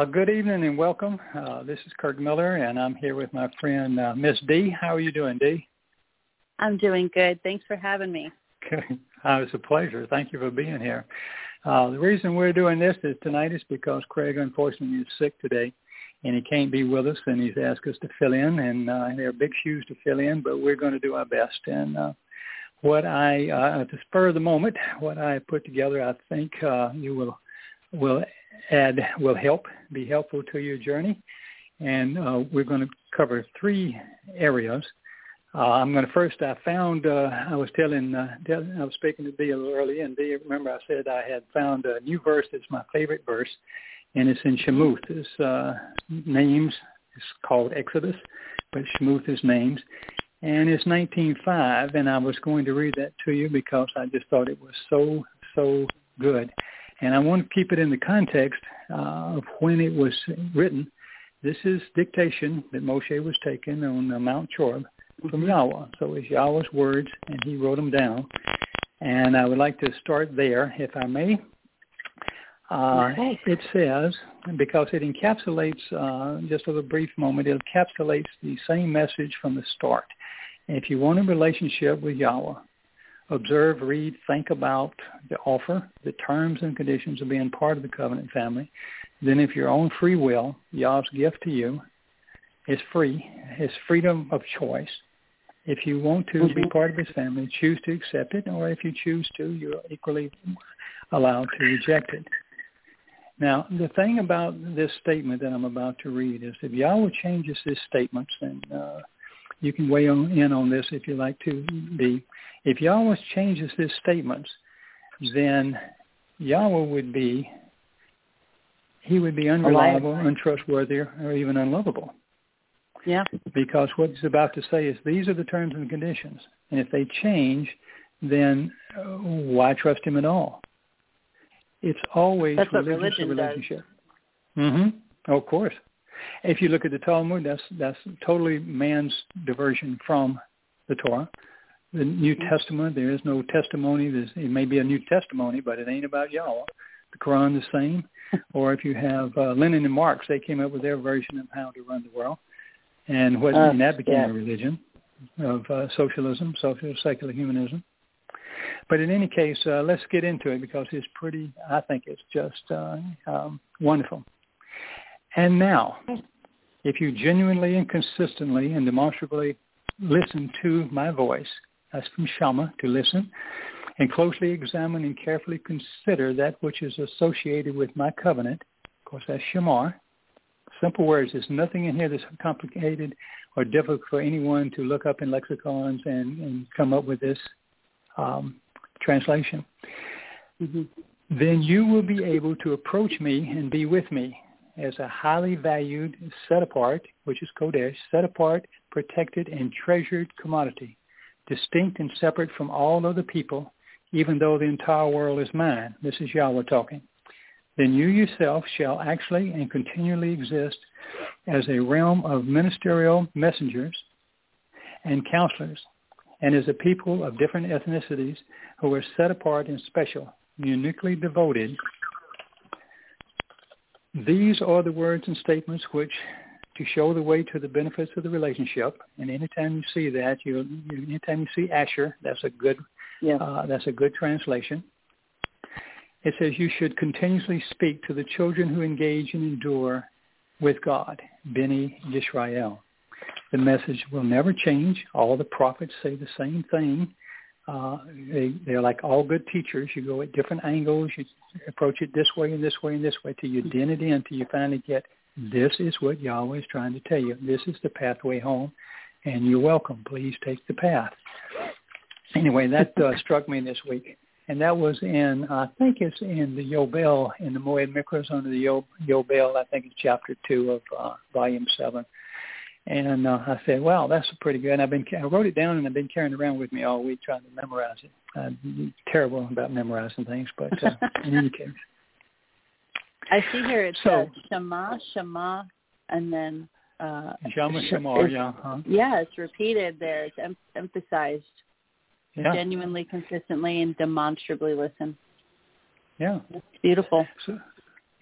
Uh, good evening and welcome. Uh, this is Kirk Miller, and I'm here with my friend uh, Miss D. How are you doing, D? I'm doing good. Thanks for having me. Okay. Uh, it's a pleasure. Thank you for being here. Uh, the reason we're doing this is tonight is because Craig unfortunately is sick today, and he can't be with us, and he's asked us to fill in, and uh, there are big shoes to fill in, but we're going to do our best. And uh, what I, uh, at the spur of the moment, what I put together, I think uh, you will will add will help be helpful to your journey, and uh, we're going to cover three areas. Uh, I'm going to first. I found. Uh, I was telling. Uh, I was speaking to Dee a little early, and Dee, remember I said I had found a new verse that's my favorite verse, and it's in Shemuth. It's uh, names. It's called Exodus, but Shemuth is names, and it's 19:5. And I was going to read that to you because I just thought it was so so good, and I want to keep it in the context uh, of when it was written. This is dictation that Moshe was taking on uh, Mount Chorb from Yahweh. So it's Yahweh's words, and he wrote them down. And I would like to start there, if I may. Uh, Okay. It says, because it encapsulates, uh, just for a brief moment, it encapsulates the same message from the start. If you want a relationship with Yahweh, observe, read, think about the offer, the terms and conditions of being part of the covenant family. Then if your own free will, Yahweh's gift to you, is free, is freedom of choice. If you want to be Mhm. part of his family, choose to accept it, or if you choose to, you're equally allowed to reject it. Now, the thing about this statement that I'm about to read is if Yahweh changes his statements, and uh, you can weigh on, in on this if you like to be, if Yahweh changes his statements, then Yahweh would be, he would be unreliable, untrustworthy, or even unlovable Yeah. because what he's about to say is these are the terms and conditions, and if they change, then uh, why trust him at all? It's always That's what religious religion does. relationship. Mm-hmm. of course. If you look at the Talmud, that's that's totally man's diversion from the Torah. The New. Testament, there is no testimony. There's, it may be a New Testimony, but it ain't about Yahweh. The Quran the same. or if you have uh, Lenin and Marx, they came up with their version of how to run the world and what Uh, and that became yeah. a religion of uh, socialism, social secular humanism. But in any case, uh, let's get into it because it's pretty. I think it's just uh, um, wonderful. And now, if you genuinely and consistently and demonstrably listen to my voice, that's from Shama to listen, and closely examine and carefully consider that which is associated with my covenant. Of course, that's Shamar. Simple words. There's nothing in here that's complicated or difficult for anyone to look up in lexicons and, and come up with this um, translation. Mm-hmm. Then you will be able to approach me and be with me as a highly valued, set apart, which is Kodesh, set apart, protected, and treasured commodity, distinct and separate from all other people, even though the entire world is mine. This is Yahweh talking. Then you yourself shall actually and continually exist as a realm of ministerial messengers and counselors, and as a people of different ethnicities who are set apart and special, uniquely devoted. These are the words and statements which to show the way to the benefits of the relationship. And anytime you see that, you anytime you see Asher, that's a good Yeah. uh, that's a good translation. It says you should continuously speak to the children who engage and endure with God, Beni Yisrael. The message will never change. All the prophets say the same thing. Uh, they, they're like all good teachers. You go at different angles. You approach it this way and this way and this way till you den it in till you finally get this is what Yahweh is trying to tell you. This is the pathway home, and you're welcome. Please take the path. Anyway, that uh, struck me this week, and that was in I think it's in the Yobel in the Moed Mikros under the Yo- Yobel. I think it's chapter two of uh, volume seven. And uh, I said, "Wow, that's pretty good." And I've been I wrote it down and I've been carrying it around with me all week trying to memorize it. I'm terrible about memorizing things, but uh, in any case. I see here it So- says Shema, Shema, and then uh, Shama sh- Shamar, it's- yeah, huh? Yeah, it's repeated there. It's em- emphasized. yeah, Genuinely, consistently, and demonstrably listen. yeah. It's beautiful. So,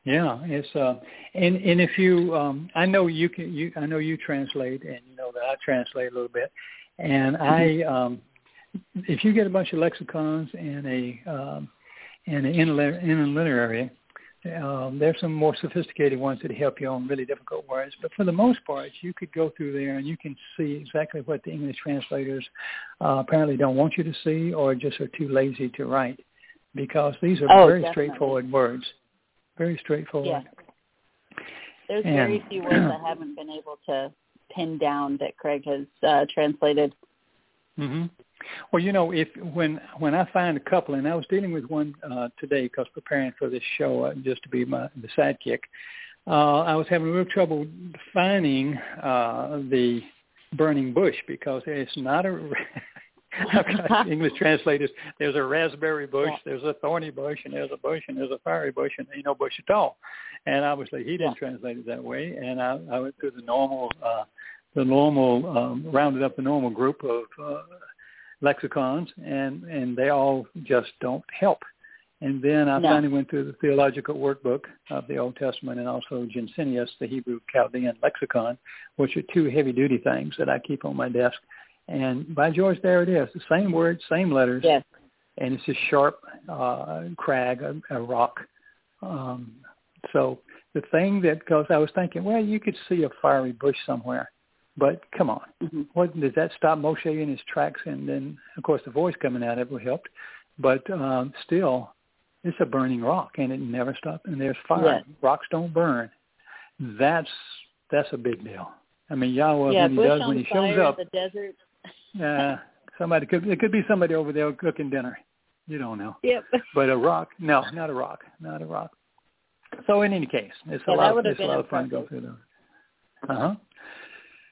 yeah, it's uh, and and if you, um, I know you can, you, I know you translate, and you know that I translate a little bit, and I, um, if you get a bunch of lexicons and a um, and an interli- interlineary, um, there's some more sophisticated ones that help you on really difficult words. But for the most part, you could go through there and you can see exactly what the English translators uh, apparently don't want you to see, or just are too lazy to write, because these are Oh, very definitely. straightforward words. Very straightforward. Yeah. There's And- very few words I haven't been able to pin down that Craig has uh, translated. hmm Well, you know, if when when I find a couple, and I was dealing with one uh, today because preparing for this show, uh, just to be my the sidekick, uh, I was having real trouble finding uh, the burning bush because it's not a. English translators. There's a raspberry bush, there's a thorny bush, and there's a bush, and there's a fiery bush, and ain't no bush at all. And obviously, he didn't translate it that way. And I, I went through the normal, uh, the normal, um, rounded up the normal group of uh, lexicons, and and they all just don't help. And then I No. finally went through the theological workbook of the Old Testament and also Gesenius, the Hebrew Chaldean lexicon, which are two heavy-duty things that I keep on my desk. And by George, there it is, the same word, same letters, Yes. and it's a sharp uh, crag, a, a rock. Um, so the thing that, because I was thinking, well, you could see a fiery bush somewhere, but come on, hmm what does that stop Moshe in his tracks? And then, of course, the voice coming out of it helped, but um, still, it's a burning rock, and it never stops. And there's fire. Yes. Rocks don't burn. That's that's a big deal. I mean, Yahweh yeah, when he does when he shows up, the desert. Uh, somebody could it could be somebody over there cooking dinner. You don't know. Yep. But a rock, no, not a rock, not a rock. So in any case, it's a Yeah, lot. have It's a lot of fun to go through those. Uh huh.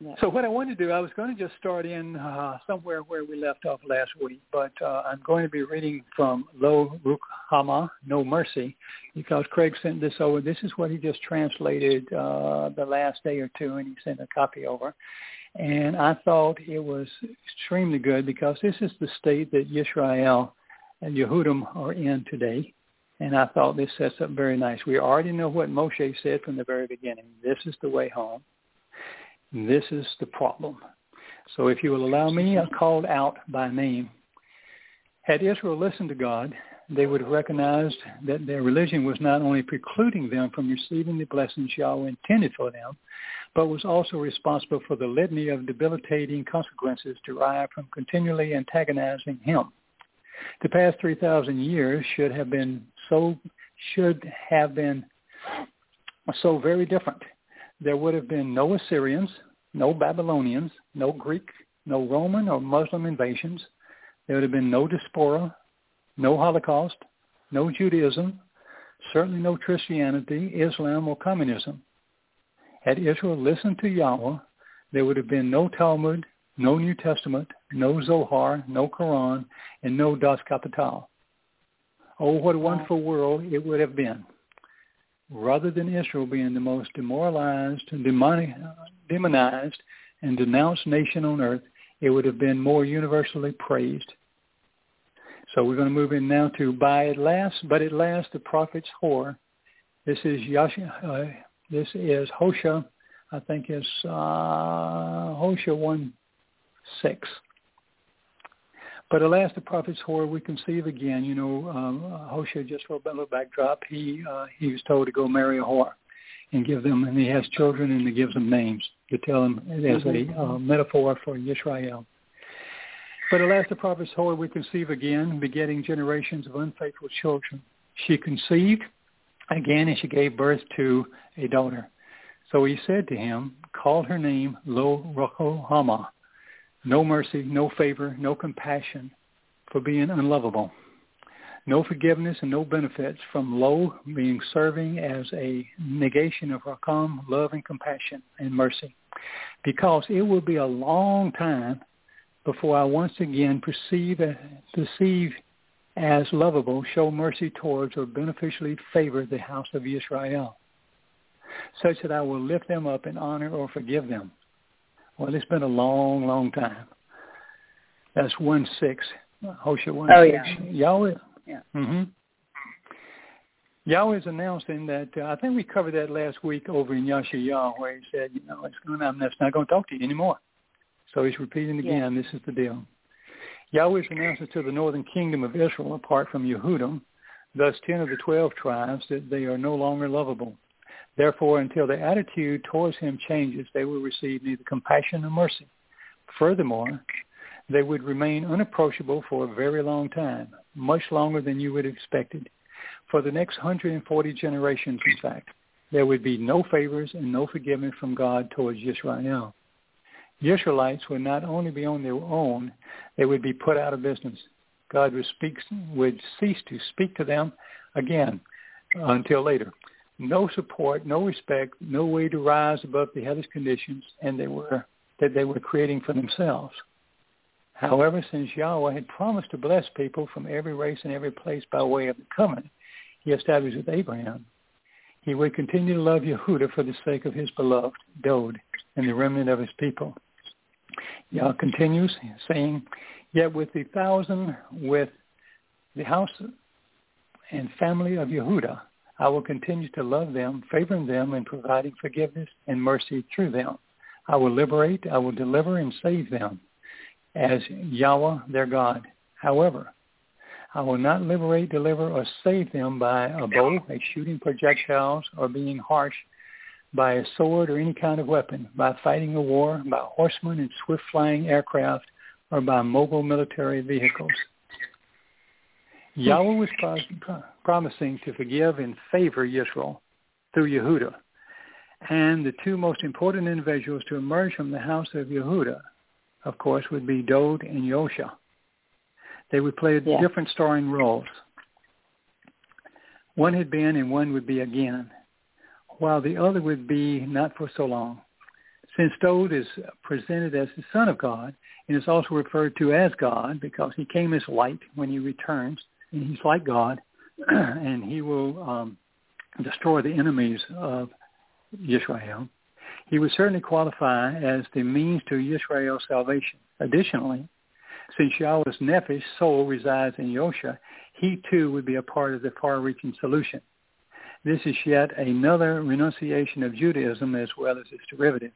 Yeah. So what I wanted to do, I was going to just start in uh, somewhere where we left off last week, but uh, I'm going to be reading from Lo Rukhama, No Mercy, because Craig sent this over. This is what he just translated uh, the last day or two, and he sent a copy over. And I thought it was extremely good because this is the state that Yisrael and Yehudim are in today. And I thought this sets up very nice. We already know what Moshe said from the very beginning. This is the way home. This is the problem. So if you will allow me, I called out by name. Had Israel listened to God, they would have recognized that their religion was not only precluding them from receiving the blessings Yahweh intended for them, but was also responsible for the litany of debilitating consequences derived from continually antagonizing him. The past 3,000 years should have been so should have been so very different. There would have been no Assyrians, no Babylonians, no Greek, no Roman or Muslim invasions. There would have been no diaspora, no Holocaust, no Judaism, certainly no Christianity, Islam, or communism. Had Israel listened to Yahweh, there would have been no Talmud, no New Testament, no Zohar, no Quran, and no Das Kapital. Oh, what a wonderful world it would have been. Rather than Israel being the most demoralized, demonized, and denounced nation on earth, it would have been more universally praised. So we're going to move in now to by at last, but at last the prophet's whore. This is Yasha, uh, this is Hosea, I think it's uh, Hosea 1, 6. But alas, the prophet's whore we conceive again. You know, um, Hosea, just for a little backdrop, he uh, he was told to go marry a whore and give them, and he has children and he gives them names to tell them as a uh, metaphor for Israel. But alas, the prophet's whore we conceive again, begetting generations of unfaithful children. She conceived again, and she gave birth to a daughter. So he said to him, called her name Lo Ruhamah, no mercy, no favor, no compassion for being unlovable. No forgiveness and no benefits from lo being serving as a negation of rakam, love and compassion and mercy. Because it will be a long time before I once again perceive, perceive as lovable, show mercy towards, or beneficially favor the house of Israel, such that I will lift them up in honor or forgive them. Well, it's been a long, long time. That's one six. Hosea one oh, six. Yeah. Yahweh. Yeah. Mm-hmm. Yahweh is announcing that uh, I think we covered that last week over in Yashayahu, where he said, you know, it's going I'm not going to talk to you anymore. So he's repeating again. Yeah. This is the deal. Yahweh is announcing to the northern kingdom of Israel, apart from Yehudim, thus ten of the twelve tribes, that they are no longer lovable. Therefore, until their attitude towards him changes, they will receive neither compassion nor mercy. Furthermore, they would remain unapproachable for a very long time, much longer than you would have expected. For the next 140 generations, in fact, there would be no favors and no forgiveness from God towards Israel. The Israelites would not only be on their own, they would be put out of business. God would, speak, would cease to speak to them again until later no support, no respect, no way to rise above the hellish conditions and they were that they were creating for themselves. However, since Yahweh had promised to bless people from every race and every place by way of the covenant he established with Abraham, he would continue to love Yehuda for the sake of his beloved Dode and the remnant of his people. Yah continues saying, Yet with the thousand, with the house and family of Yehuda, I will continue to love them, favoring them and providing forgiveness and mercy through them. I will liberate, I will deliver and save them as Yahweh their God. However, I will not liberate, deliver, or save them by a bow, a shooting projectiles, or being harsh by a sword or any kind of weapon, by fighting a war, by horsemen and swift-flying aircraft, or by mobile military vehicles. Yahweh was promising to forgive and favor Israel through Yehuda. And the two most important individuals to emerge from the house of Yehuda, of course, would be Dode and Yosha. They would play yeah. different starring roles. One had been and one would be again, while the other would be not for so long. Since Dode is presented as the Son of God and is also referred to as God because he came as light when he returns, and he's like God, and he will um, destroy the enemies of Israel. He would certainly qualify as the means to Israel's salvation. Additionally, since Yahweh's nephesh soul resides in Yosha, he too would be a part of the far-reaching solution. This is yet another renunciation of Judaism as well as its derivatives,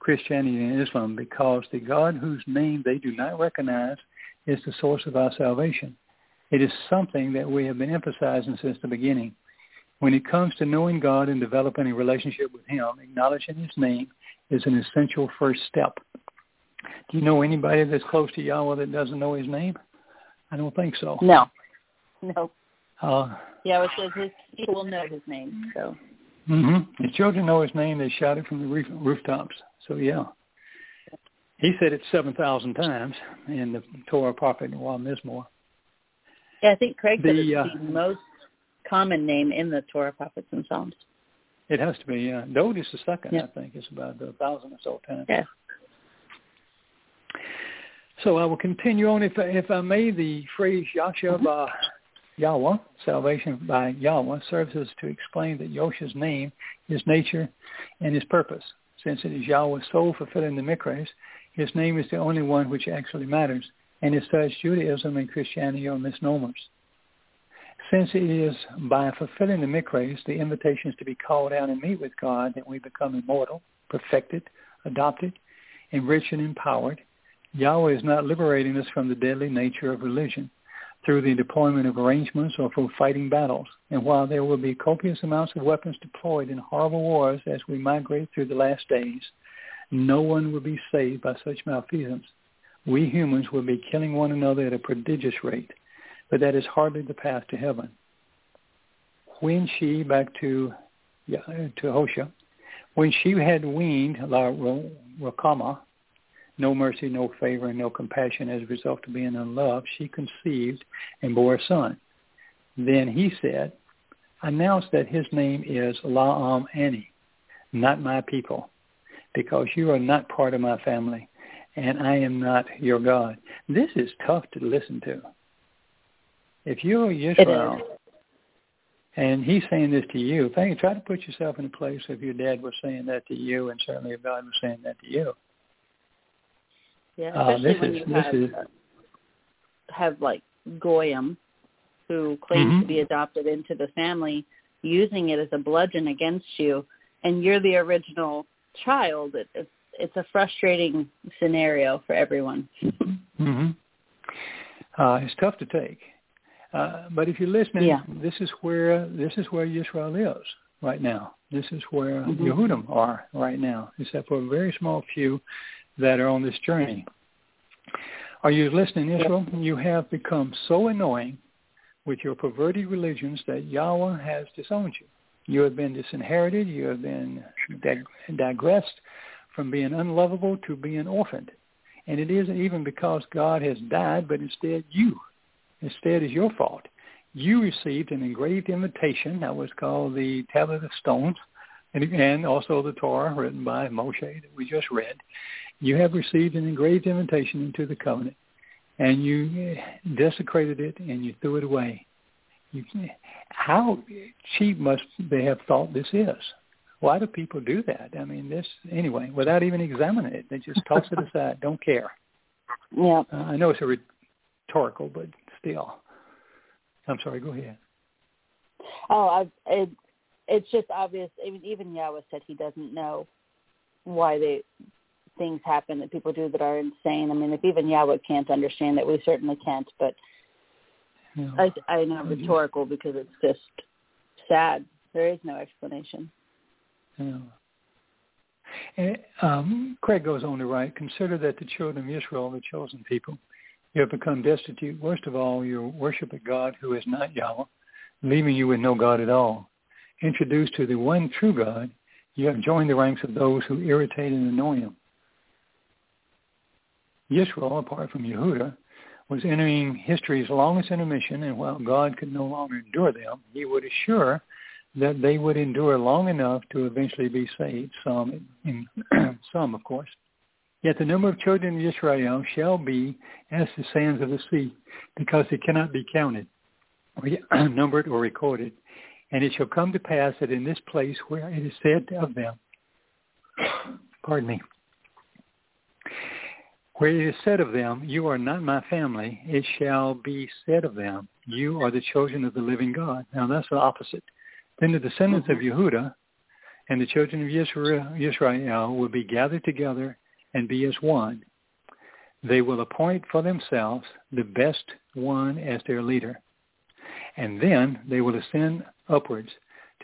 Christianity and Islam, because the God whose name they do not recognize is the source of our salvation. It is something that we have been emphasizing since the beginning. When it comes to knowing God and developing a relationship with him, acknowledging his name is an essential first step. Do you know anybody that's close to Yahweh that doesn't know his name? I don't think so. No. No. Uh, yeah, it says his people will know his name. So. Mm-hmm. His children know his name. They shout it from the roof, rooftops. So yeah. He said it 7,000 times in the Torah prophet Noah Mizmor. Yeah, I think Craig said the, it's the uh, most common name in the Torah, prophets, and Psalms. It has to be. Yeah, Dode is the second. Yeah. I think it's about a thousand or so times. Yeah. So I will continue on, if if I may, the phrase Yashab Yahweh, salvation by Yahweh, serves us to explain that Yosha's name, his nature, and his purpose. Since it is Yahweh's soul fulfilling the Mikres, his name is the only one which actually matters, and as such, Judaism and Christianity are misnomers. Since it is by fulfilling the Mikres, the invitations to be called out and meet with God, that we become immortal, perfected, adopted, enriched, and empowered, Yahweh is not liberating us from the deadly nature of religion through the deployment of arrangements or for fighting battles. And while there will be copious amounts of weapons deployed in horrible wars as we migrate through the last days, no one will be saved by such malfeasance. We humans will be killing one another at a prodigious rate, but that is hardly the path to heaven. When she, back to, to Hosea, when she had weaned La Rakama, no mercy, no favor, and no compassion as a result of being unloved, she conceived and bore a son. Then he said, announce that his name is La'am Ani, not my people, because you are not part of my family, and I am not your God. This is tough to listen to. If you're Israel, and he's saying this to you, think, try to put yourself in a place if your dad was saying that to you, and certainly if God was saying that to you. Yeah, uh, especially uh, when is, you have, is... have like Goyim, who claims mm-hmm. to be adopted into the family, using it as a bludgeon against you, and you're the original child. It, it's it's a frustrating scenario for everyone. Mm-hmm. Uh, it's tough to take, uh, but if you're listening, yeah. this is where this is where Israel is right now. This is where mm-hmm. Yehudim are right now, except for a very small few that are on this journey. Are you listening, Israel? You have become so annoying with your perverted religions that Yahweh has disowned you. You have been disinherited. You have been dig- digressed from being unlovable to being orphaned. And it isn't even because God has died, but instead you. Instead is your fault. You received an engraved invitation that was called the Tablet of Stones, and also the Torah written by Moshe that we just read you have received an engraved invitation into the covenant, and you desecrated it and you threw it away. You, how cheap must they have thought this is? Why do people do that? I mean, this anyway, without even examining it, they just toss it aside, don't care. Yeah. Uh, I know it's a rhetorical, but still. I'm sorry. Go ahead. Oh, I, it, it's just obvious. Even even Yahweh said he doesn't know why they things happen that people do that are insane. I mean, if even Yahweh can't understand it, we certainly can't. But yeah. I, I know rhetorical because it's just sad. There is no explanation. Yeah. And, um, Craig goes on to write, consider that the children of Israel, the chosen people, you have become destitute. Worst of all, you worship a God who is not Yahweh, leaving you with no God at all. Introduced to the one true God, you have joined the ranks of those who irritate and annoy him. Yisrael, apart from Yehuda, was entering history's longest intermission, and while God could no longer endure them, he would assure that they would endure long enough to eventually be saved, some, in, some of course. Yet the number of children of Israel shall be as the sands of the sea, because it cannot be counted, or numbered, or recorded. And it shall come to pass that in this place where it is said of them, pardon me, where it is said of them, You are not my family, it shall be said of them, You are the children of the living God. Now that's the opposite. Then the descendants mm-hmm. of Yehuda and the children of Israel will be gathered together and be as one. They will appoint for themselves the best one as their leader. And then they will ascend upwards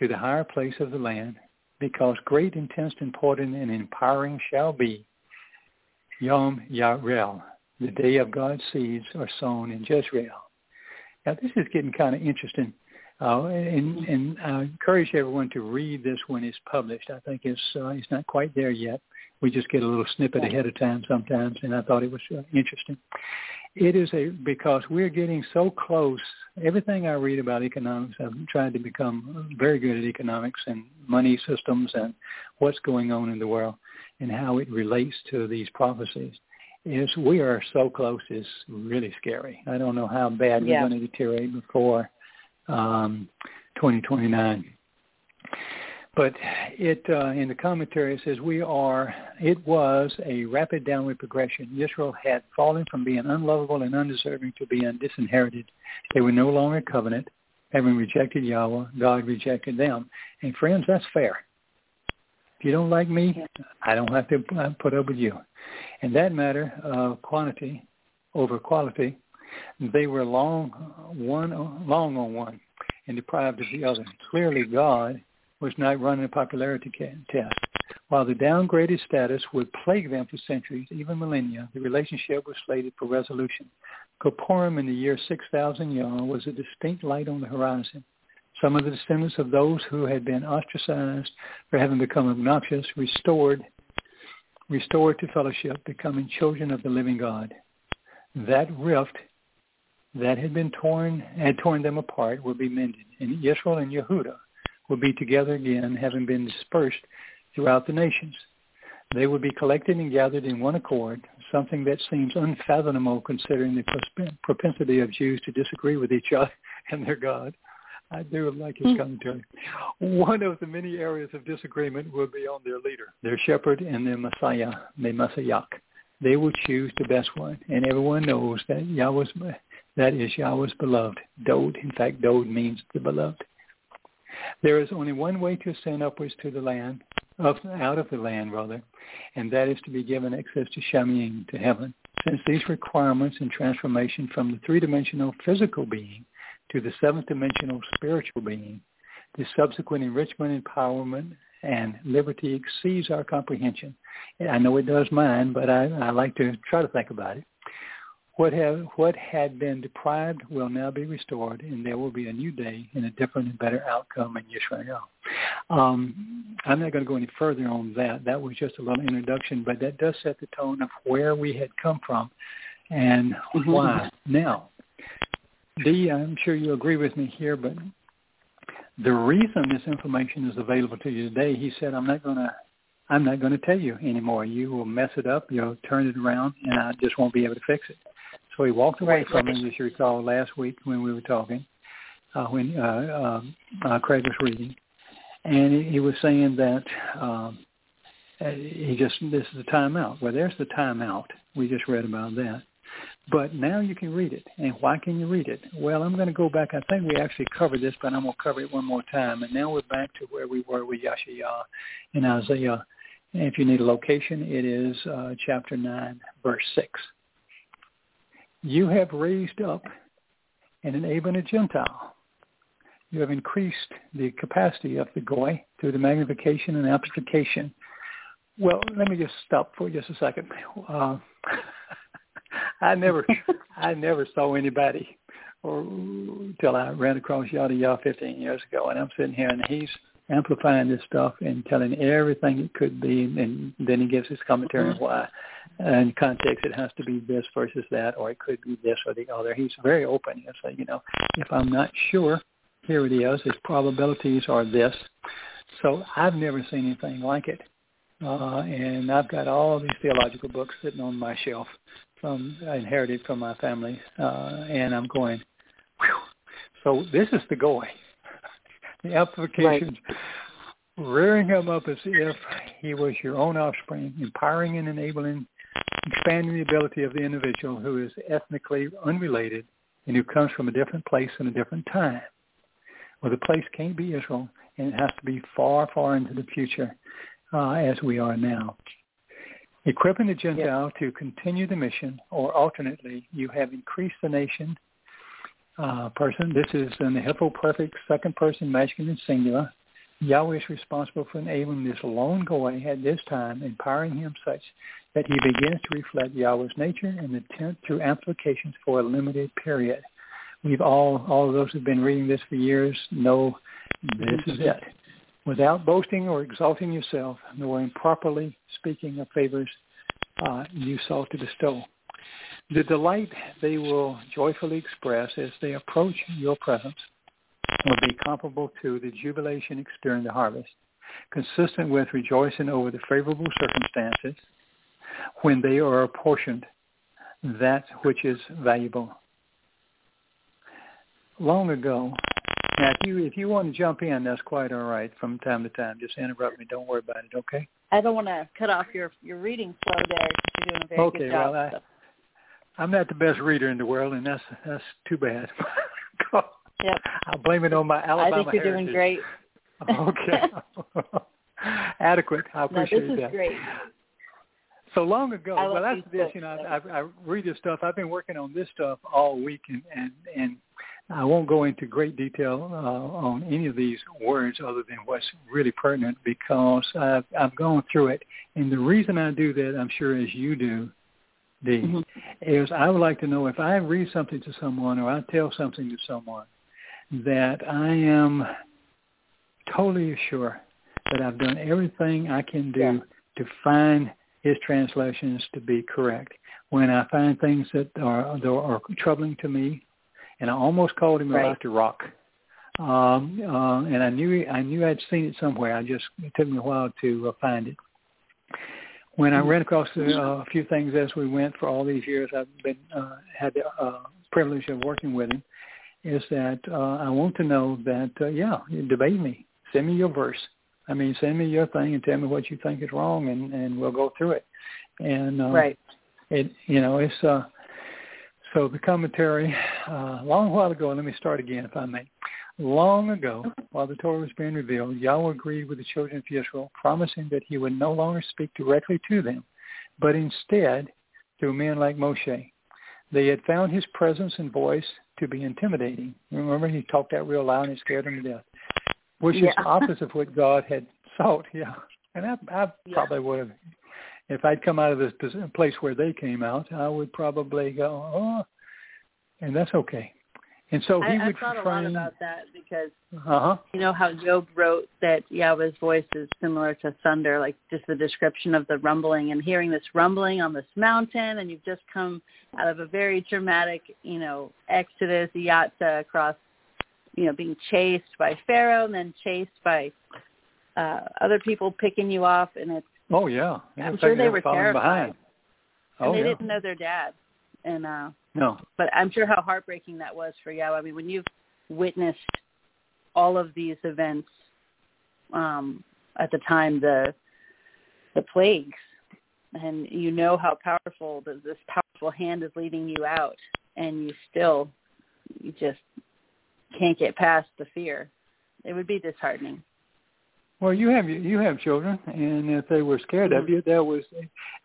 to the higher place of the land, because great, intense, important, and empowering shall be Yom Yarel, the day of God's seeds are sown in Jezreel. Now this is getting kind of interesting, uh, and, and I encourage everyone to read this when it's published. I think it's uh, it's not quite there yet. We just get a little snippet ahead of time sometimes, and I thought it was uh, interesting. It is a because we're getting so close. Everything I read about economics, I've tried to become very good at economics and money systems and what's going on in the world and how it relates to these prophecies is we are so close is really scary. I don't know how bad yeah. we're going to deteriorate before um, 2029. But it uh, in the commentary it says we are. It was a rapid downward progression. Israel had fallen from being unlovable and undeserving to being disinherited. They were no longer covenant, having rejected Yahweh. God rejected them. And friends, that's fair. If you don't like me, I don't have to uh, put up with you. In that matter of quantity over quality, they were long one long on one and deprived of the other. Clearly, God was not running a popularity test. While the downgraded status would plague them for centuries, even millennia, the relationship was slated for resolution. Kippurim in the year 6000 Yah was a distinct light on the horizon. Some of the descendants of those who had been ostracized for having become obnoxious restored restored to fellowship, becoming children of the living God. That rift that had been torn had torn them apart would be mended, and Israel and Yehuda would be together again, having been dispersed throughout the nations. They would be collected and gathered in one accord, something that seems unfathomable considering the propensity of Jews to disagree with each other and their God. I do like his hmm. commentary. One of the many areas of disagreement will be on their leader, their shepherd, and their Messiah, the Messiah. They will choose the best one, and everyone knows that Yahweh's that is Yahweh's beloved. Dode, in fact, Dode means the beloved. There is only one way to ascend upwards to the land, up, out of the land rather, and that is to be given access to Shamayim, to heaven. Since these requirements and transformation from the three-dimensional physical being to the seventh-dimensional spiritual being, the subsequent enrichment, empowerment, and liberty exceeds our comprehension. I know it does mine, but I, I like to try to think about it. What, have, what had been deprived will now be restored, and there will be a new day and a different and better outcome in Yisrael. Um, I'm not going to go any further on that. That was just a little introduction, but that does set the tone of where we had come from and mm-hmm. why. Now, Dee, I'm sure you agree with me here, but the reason this information is available to you today, he said, I'm not going to I'm not going to tell you anymore. You will mess it up, you'll turn it around, and I just won't be able to fix it. So he walked away right, from it, as you recall, last week when we were talking, uh, when uh, uh, uh, Craig was reading. And he, he was saying that um, uh, he just, this is the timeout. Well, there's the timeout. We just read about that. But now you can read it. And why can you read it? Well, I'm going to go back. I think we actually covered this, but I'm going to cover it one more time. And now we're back to where we were with Yashayah in Isaiah. And if you need a location, it is uh, chapter 9, verse 6 you have raised up and enabled a Gentile. You have increased the capacity of the goy through the magnification and amplification. Well, let me just stop for just a second. Uh, I never, I never saw anybody, or till I ran across Yada Yah 15 years ago, and I'm sitting here, and he's amplifying this stuff and telling everything it could be, and then he gives his commentary on why in context it has to be this versus that or it could be this or the other. He's very open. He'll say you know if i'm not sure here it is. His probabilities are this. So i've never seen anything like it. Uh, and i've got all these theological books sitting on my shelf from I inherited from my family uh, and i'm going Whew. so this is the going the applications right rearing him up as if he was your own offspring, empowering and enabling expanding the ability of the individual who is ethnically unrelated and who comes from a different place and a different time. Well, the place can't be Israel, and it has to be far, far into the future uh, as we are now. Equipping the Gentile to continue the mission, or alternately, you have increased the nation uh, person. This is in the hiphil perfect second person masculine singular. Yahweh is responsible for enabling this lone goy at this time, empowering him such that he begins to reflect Yahweh's nature and intent through applications for a limited period. We've all, all of those who've been reading this for years know this is it. Without boasting or exalting yourself, nor improperly speaking of favors uh, you sought to bestow. The delight they will joyfully express as they approach your presence will be comparable to the jubilation experienced the harvest, consistent with rejoicing over the favorable circumstances when they are apportioned that which is valuable. Long ago, Now, if you if you want to jump in, that's quite all right. From time to time, just interrupt me. Don't worry about it. Okay. I don't want to cut off your your reading flow there. You're doing a very okay, good job. well, I, I'm not the best reader in the world, and that's that's too bad. yep. I'll blame it on my Alabama I think you're heritage. doing great. okay. Adequate. I appreciate no, this that. is great. So long ago, well, that's this. You know. I, I, I read this stuff. I've been working on this stuff all week, and and and I won't go into great detail uh, on any of these words other than what's really pertinent because I've I've gone through it, and the reason I do that, I'm sure as you do, Dee, Mhm. is I would like to know if I read something to someone or I tell something to someone that I am totally sure that I've done everything I can do Yeah. to find his translations to be correct. When I find things that are that are troubling to me, and I almost called him Right. about to rock, um, uh, and I knew I knew I'd seen it somewhere. I just it took me a while to uh, find it. When I ran across uh, a few things as we went for all these years, I've been uh, had the uh, privilege of working with him. Is that uh, I want to know that uh, yeah, debate me, send me your verse. I mean, send me your thing and tell me what you think is wrong, and and we'll go through it. And uh, Right. it you know it's uh so the commentary uh long while ago let me start again if i may. Long ago while the torah was being revealed yahweh agreed with the children of israel promising that he would no longer speak directly to them but instead through men like moshe. They had found his presence and voice to be intimidating. Remember he talked out real loud and it scared them to death which is Yeah. opposite of what god had sought yeah. And i i Yeah. probably would have if I'd come out of this place where they came out, I would probably go, oh, and that's okay. And so he I, would I thought a lot about that because Uh huh. you know how Job wrote that Yahweh's voice is similar to thunder, like just the description of the rumbling and hearing this rumbling on this mountain, and you've just come out of a very dramatic, you know, exodus, yatsa across, you know, being chased by Pharaoh and then chased by uh other people picking you off, and it's Oh yeah. I'm sure fact, they they're were terrified. Behind. and Oh they yeah. didn't know their dad, and uh No. but I'm sure how heartbreaking that was for Yahweh. I mean, when you've witnessed all of these events um, at the time, the the plagues, and you know how powerful that this powerful hand is leading you out, and you still you just can't get past the fear. It would be disheartening. Well, you have you have children, and if they were scared of Mhm. you, that was,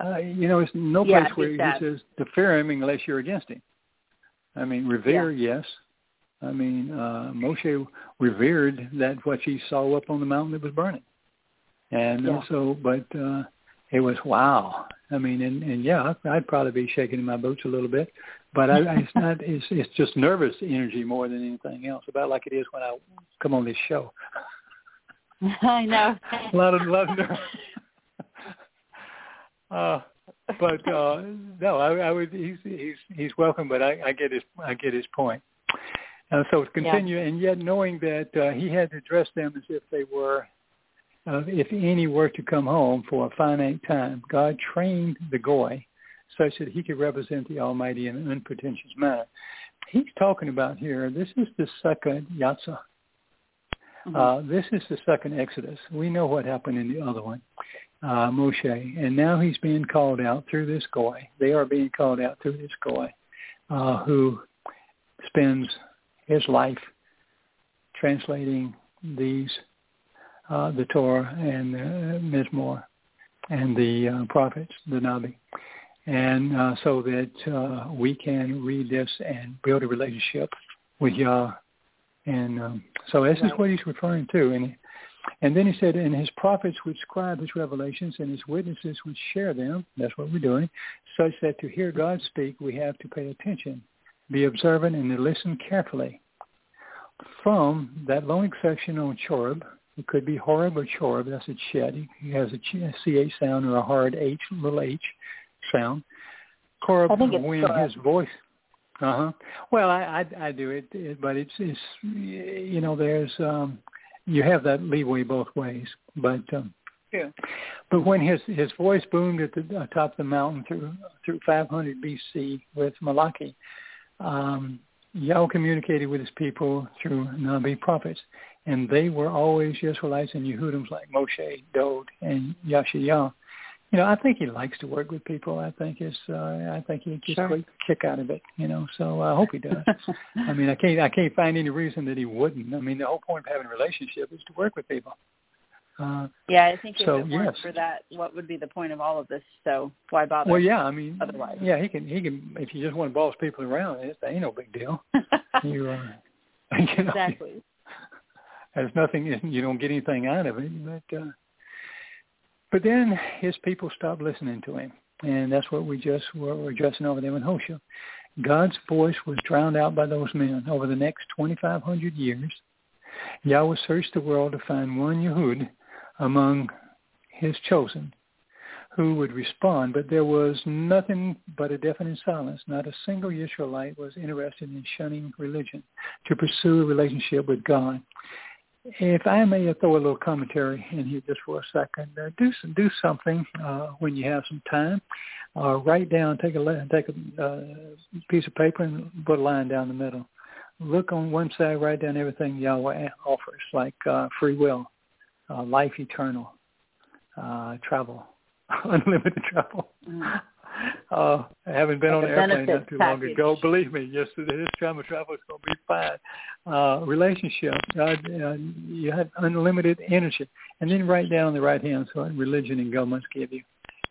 uh, you know, it's no Yeah, place where he that- says to fear him unless you're against him. I mean, revere, yes. I mean, uh, Moshe revered that what he saw up on the mountain that was burning, and Yeah. also, but uh, it was wow. I mean, and, and yeah, I'd, I'd probably be shaking in my boots a little bit, but I, it's not. It's it's just nervous energy more than anything else. About like it is when I come on this show. I know. a lot of lot of uh, but uh, no, I, I would. He's he's he's welcome, but I, I get his I get his point. Uh, so continue, and yet knowing that uh, he had to address them as if they were, uh, if any were to come home for a finite time. God trained the goy such that he could represent the Almighty in an unpretentious manner. He's talking about here. This is the second Yatzah. Mhm. Uh, this is the second Exodus. We know what happened in the other one, uh, Moshe, and now he's being called out through this goy. They are being called out through this goy, uh, who spends his life translating these, uh, the Torah and the Mizmor and the uh, prophets, the Nabi, and uh, so that uh, we can read this and build a relationship with Yah and um, so this is what he's referring to. And and then he said, and his prophets would scribe his revelations, and his witnesses would share them. That's what we're doing, such that to hear God speak, we have to pay attention, be observant, and to listen carefully. From that long section on Chorib, it could be Horeb or Chorib. That's a chet. He has a ch- sound or a hard h, little h sound. Chorib, think when Chorib. his voice uh huh. Well, I, I I do it, it, but it's it's you know there's um you have that leeway both ways, but um True. but when his his voice boomed at the uh, top of the mountain through through 500 BC with Malachi, um, Yahweh communicated with his people through Nabi prophets, and they were always Israelites and Yehudims like Moshe, Dod, and Yashayahu. You know, I think he likes to work with people. I think it's, uh, I think he gets Sure. a great kick out of it. You know, so I hope he does. I mean, I can't, I can't find any reason that he wouldn't. I mean, the whole point of having a relationship is to work with people. Uh, yeah, I think if So, it weren't yes. for that, what would be the point of all of this? So why bother? well, yeah, I mean, Otherwise. yeah, he can, he can. If you just want to boss people around, it ain't no big deal. You, uh, you know, exactly. There's nothing, you don't get anything out of it. But uh, but then his people stopped listening to him, and that's what we just were, addressing over there in Hosea. God's voice was drowned out by those men. Over the next 2,500 years, Yahweh searched the world to find one Yehud among his chosen who would respond, but there was nothing but a deafening silence. Not a single Israelite was interested in shunning religion to pursue a relationship with God. If I may throw a little commentary in here just for a second, uh, do some, do something uh, when you have some time. Uh, write down, take a take a uh, piece of paper and put a line down the middle. Look on one side, write down everything Yahweh offers, like uh, free will, uh, life eternal, travel, unlimited travel. Mm. Uh, I haven't been on an airplane not too long ago. Believe me, yes, this time of travel is going to be fine. Uh, relationship, uh, uh, you have unlimited energy, and then write down on the right hand side religion and governments give you,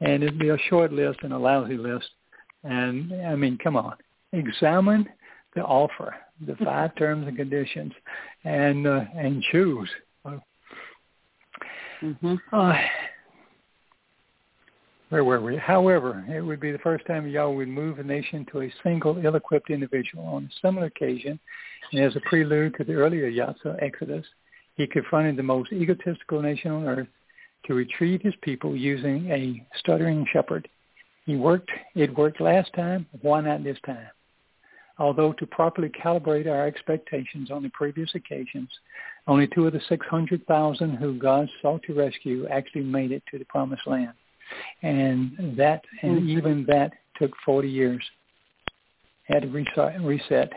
and it'll be a short list and a lousy list. And I mean, come on, examine the offer, the five terms and conditions, and uh, and choose. hmm Uh, where were we? However, it would be the first time Yahweh would move a nation to a single ill-equipped individual. On a similar occasion, and as a prelude to the earlier Yatsa Exodus, he confronted the most egotistical nation on earth to retrieve his people using a stuttering shepherd. He worked, it worked last time, why not this time? Although to properly calibrate our expectations on the previous occasions, only two of the 600,000 who God sought to rescue actually made it to the promised land. And that, and Mhm. even that took 40 years. Had to reset. reset.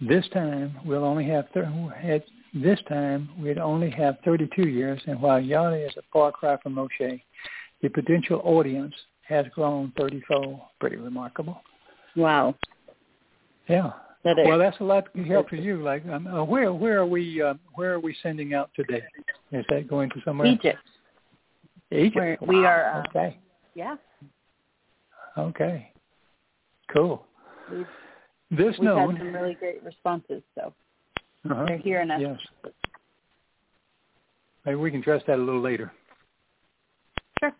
This time we'll only have, thir- at this time we'd only have 32 years, and while Yahweh is a far cry from Moshe, the potential audience has grown 30-fold. Pretty remarkable. Wow. Yeah. That. Well, that's a lot of help to you. Like, um, uh, where where are we uh, where are we sending out today? Is that going to somewhere? Egypt. Egypt. Where we Wow. are, uh, okay. Yeah. Okay. Cool. We've, This we've had some really great responses, so uh-huh. they're hearing us. Yes. Maybe we can address that a little later. Sure.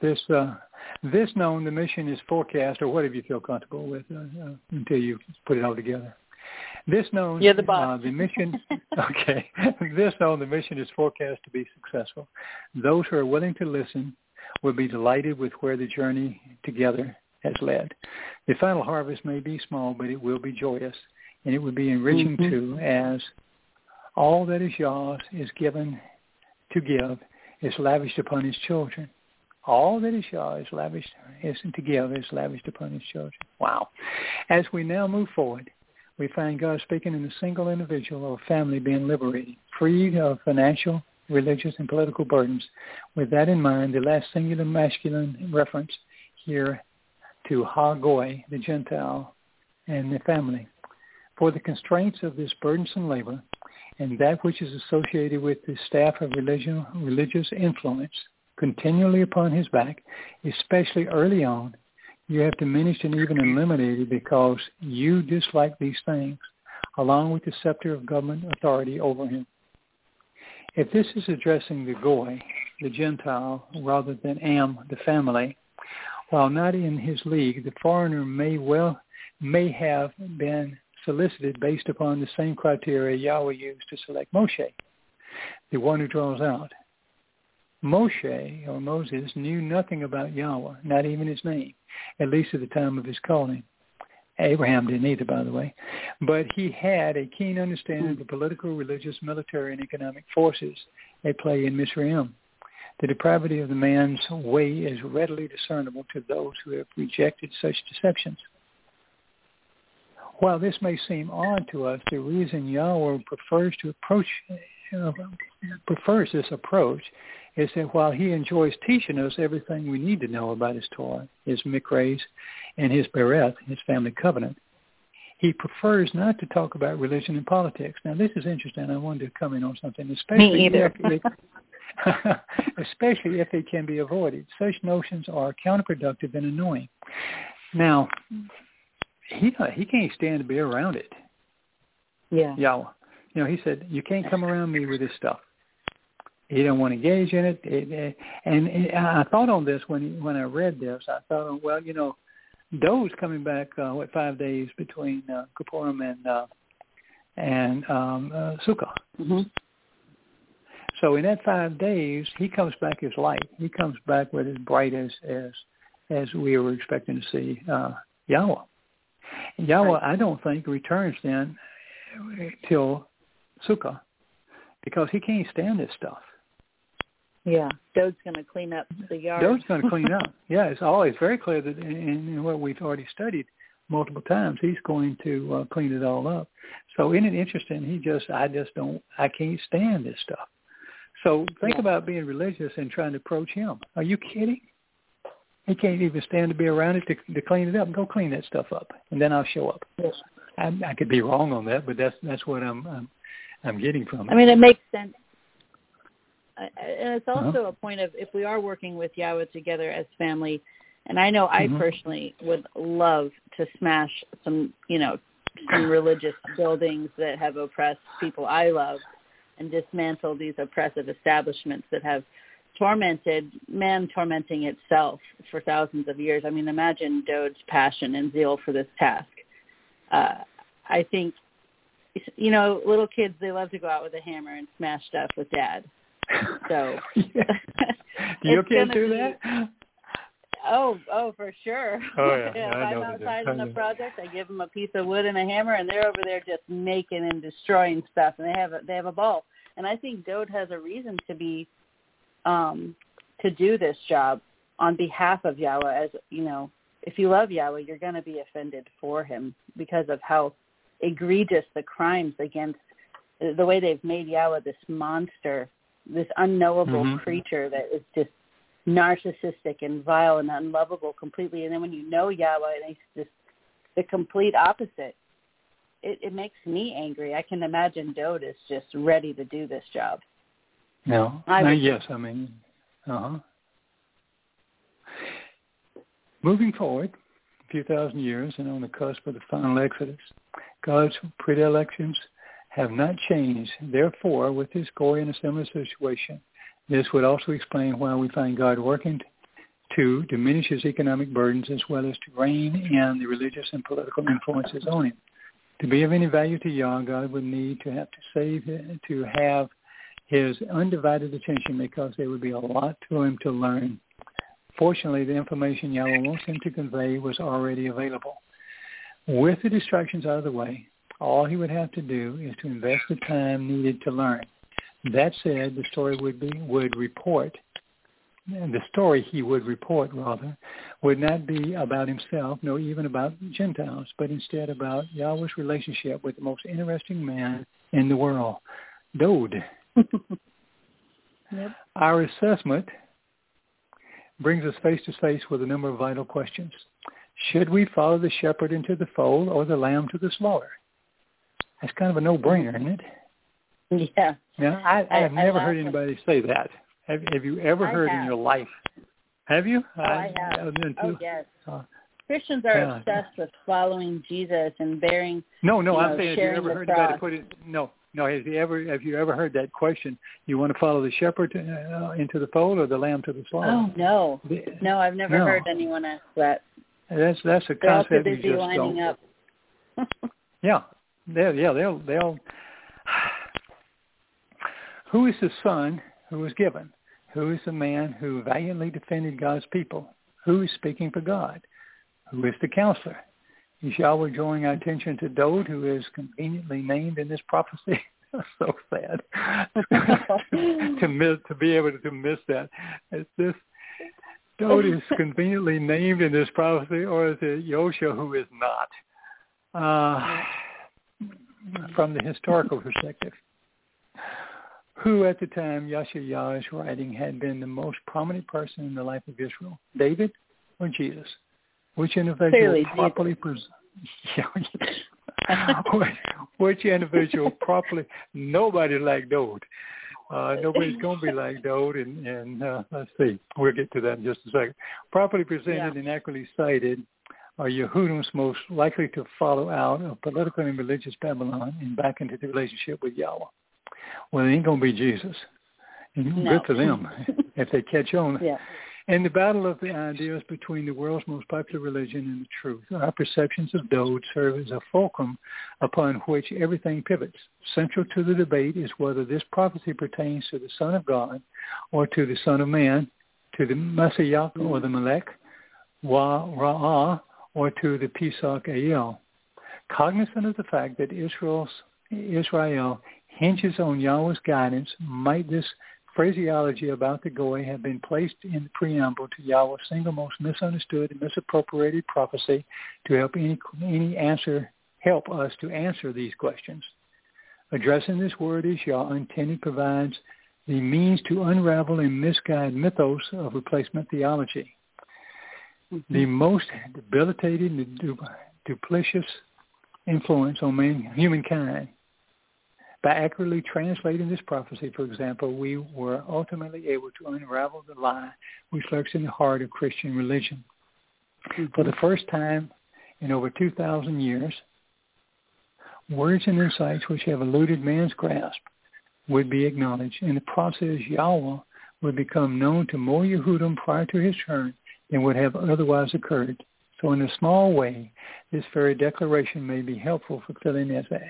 This uh, this known the mission is forecast or whatever you feel comfortable with uh, uh, until you put it all together. This known You're the boss. Uh, the mission okay. this known the mission is forecast to be successful. Those who are willing to listen will be delighted with where the journey together has led. The final harvest may be small, but it will be joyous, and it will be enriching Mhm. too, as all that is yours is given to give is lavished upon his children. All that is yours is lavished is to give is lavished upon his children. Wow. As we now move forward, we find God speaking in a single individual or family being liberated, freed of financial, religious, and political burdens. With that in mind, the last singular masculine reference here to Ha-Goy, the Gentile, and the family. For the constraints of this burdensome labor and that which is associated with the staff of religion, religious influence continually upon his back, especially early on, you have diminished and even eliminated because you dislike these things, along with the scepter of government authority over him. If this is addressing the Goy, the Gentile, rather than Am, the family, while not in his league, the foreigner may well may have been solicited based upon the same criteria Yahweh used to select Moshe, the one who draws out. Moshe, or Moses, knew nothing about Yahweh, not even his name, at least at the time of his calling. Abraham didn't either, by the way. But he had a keen understanding of the political, religious, military, and economic forces at play in Mizraim. The depravity of the man's way is readily discernible to those who have rejected such deceptions. while this may seem odd to us, the reason Yahweh prefers to approach uh, prefers this approach is that while he enjoys teaching us everything we need to know about his Torah, his mikres, and his bereth, his family covenant, he prefers not to talk about religion and politics. Now, this is interesting. I wanted to comment on something, especially Me either. if they, especially if they can be avoided. Such notions are counterproductive and annoying. Now, he he can't stand to be around it. Yeah. Yahweh. You know, he said, you can't come around me with this stuff. He don't want to engage in it. it, it and, and I thought on this when when I read this. I thought, well, you know, Dode's coming back uh, what five days between uh, Kippurim and uh, and um, uh, Sukkah. Mm-hmm. So in that five days, he comes back as light. He comes back with as bright as as as we were expecting to see uh, Yahweh. And Yahweh, Right. I don't think returns then till Sukkah because he can't stand this stuff. Yeah. Dode's going to clean up the yard. Dode's going to clean up. Yeah, it's always very clear that in, in what we've already studied multiple times, he's going to uh, clean it all up. So isn't it interesting? He just, I just don't, I can't stand this stuff. So think Yeah. about being religious and trying to approach him. Are you kidding? He can't even stand to be around it to, to clean it up. Go clean that stuff up, and then I'll show up. Yes. I, I could be wrong on that, but that's that's what I'm I'm, I'm getting from it. I mean, it makes sense. And it's also a point of if we are working with Yahweh together as family, and I know I Mhm. personally would love to smash some, you know, some religious buildings that have oppressed people I love and dismantle these oppressive establishments that have tormented man tormenting itself for thousands of years. I mean, imagine Dode's passion and zeal for this task. Uh, I think, you know, little kids, they love to go out with a hammer and smash stuff with dad. So yeah. Do your It's kids do be- that? Oh, oh, for sure. Oh, yeah. if Yeah, I I'm know they do. outside I on a know. project, I give them a piece of wood and a hammer, and they're over there just making and destroying stuff, and they have a, they have a ball. And I think Dode has a reason to be, um, to do this job on behalf of Yahweh. As you know, if you love Yahweh, you're going to be offended for him because of how egregious the crimes against the way they've made Yahweh this monster, this unknowable Mhm. creature that is just narcissistic and vile and unlovable completely. And then when you know Yahweh, and he's just the complete opposite. It, it makes me angry. I can imagine Dode is just ready to do this job. No. I no would- yes, I mean, uh-huh. Moving forward a few thousand years and on the cusp of the final Exodus, God's predilections have not changed. Therefore, with this glory in a similar situation, this would also explain why we find God working to diminish his economic burdens as well as to rein in the religious and political influences on him. To be of any value to Yah, God would need to have to save, to have his undivided attention because there would be a lot to him to learn. Fortunately, the information Yahweh wants him to convey was already available. With the distractions out of the way, all he would have to do is to invest the time needed to learn. That said, the story would be would report the story he would report rather would not be about himself nor even about Gentiles, but instead about Yahweh's relationship with the most interesting man in the world, Dode. Yep. Our assessment brings us face to face with a number of vital questions. Should we follow the shepherd into the fold or the lamb to the slaughter? That's kind of a no-brainer, isn't it? Yeah. Now, I, I- I've I never heard anybody say that. Have, have you ever I heard in your life? Have you? Oh, I have. Oh, yes. uh, Christians are Yeah. obsessed with following Jesus and bearing. no, no. I'm know, saying, have you ever heard anybody put it? No, no. Have you ever have you ever heard that question? You want to follow the shepherd uh, into the fold or the lamb to the slaughter? Oh no, The- no, I've never No. heard anyone ask that. That's that's a They're all too concept you just lining don't. up. Yeah, they yeah they'll they'll. Who is the son who was given? Who is the man who valiantly defended God's people? Who is speaking for God? Who is the counselor? Is Yahweh drawing our attention to Dode, who is conveniently named in this prophecy? so sad to miss to be able to miss that. Is this Dode is conveniently named in this prophecy, or is it Yosha who is not? Uh, from the historical perspective, who at the time Yashayahu is writing had been the most prominent person in the life of Israel, David or Jesus? Which individual Clearly, properly pres- which individual properly nobody like David. Uh, nobody's going to be like David, and, and uh, let's see, we'll get to that in just a second. Properly presented Yeah. and accurately cited are Yehudim's most likely to follow out of political and religious Babylon and back into the relationship with Yahweh. Well, it ain't going to be Jesus. And No. good for them if they catch on. Yeah. In the battle of the ideas between the world's most popular religion and the truth, our perceptions of Dode serve as a fulcrum upon which everything pivots. Central to the debate is whether this prophecy pertains to the Son of God or to the Son of Man, to the Messiah or the Melech, Wa Ra'ah, or to the Pesach El. Cognizant of the fact that Israel's, Israel hinges on Yahweh's guidance, might this phraseology about the Goy have been placed in the preamble to Yahweh's single most misunderstood and misappropriated prophecy to help any, any answer help us to answer these questions. Addressing this word as Yah intended provides the means to unravel and misguide mythos of replacement theology. The most debilitating duplicitous influence on man, humankind by accurately translating this prophecy, for example, we were ultimately able to unravel the lie which lurks in the heart of Christian religion. Mm-hmm. For the first time in over 2,000 years, words and insights which have eluded man's grasp would be acknowledged. In the process, Yahweh would become known to more Yehudim prior to his turn than would have otherwise occurred. So in a small way, this very declaration may be helpful fulfilling as a,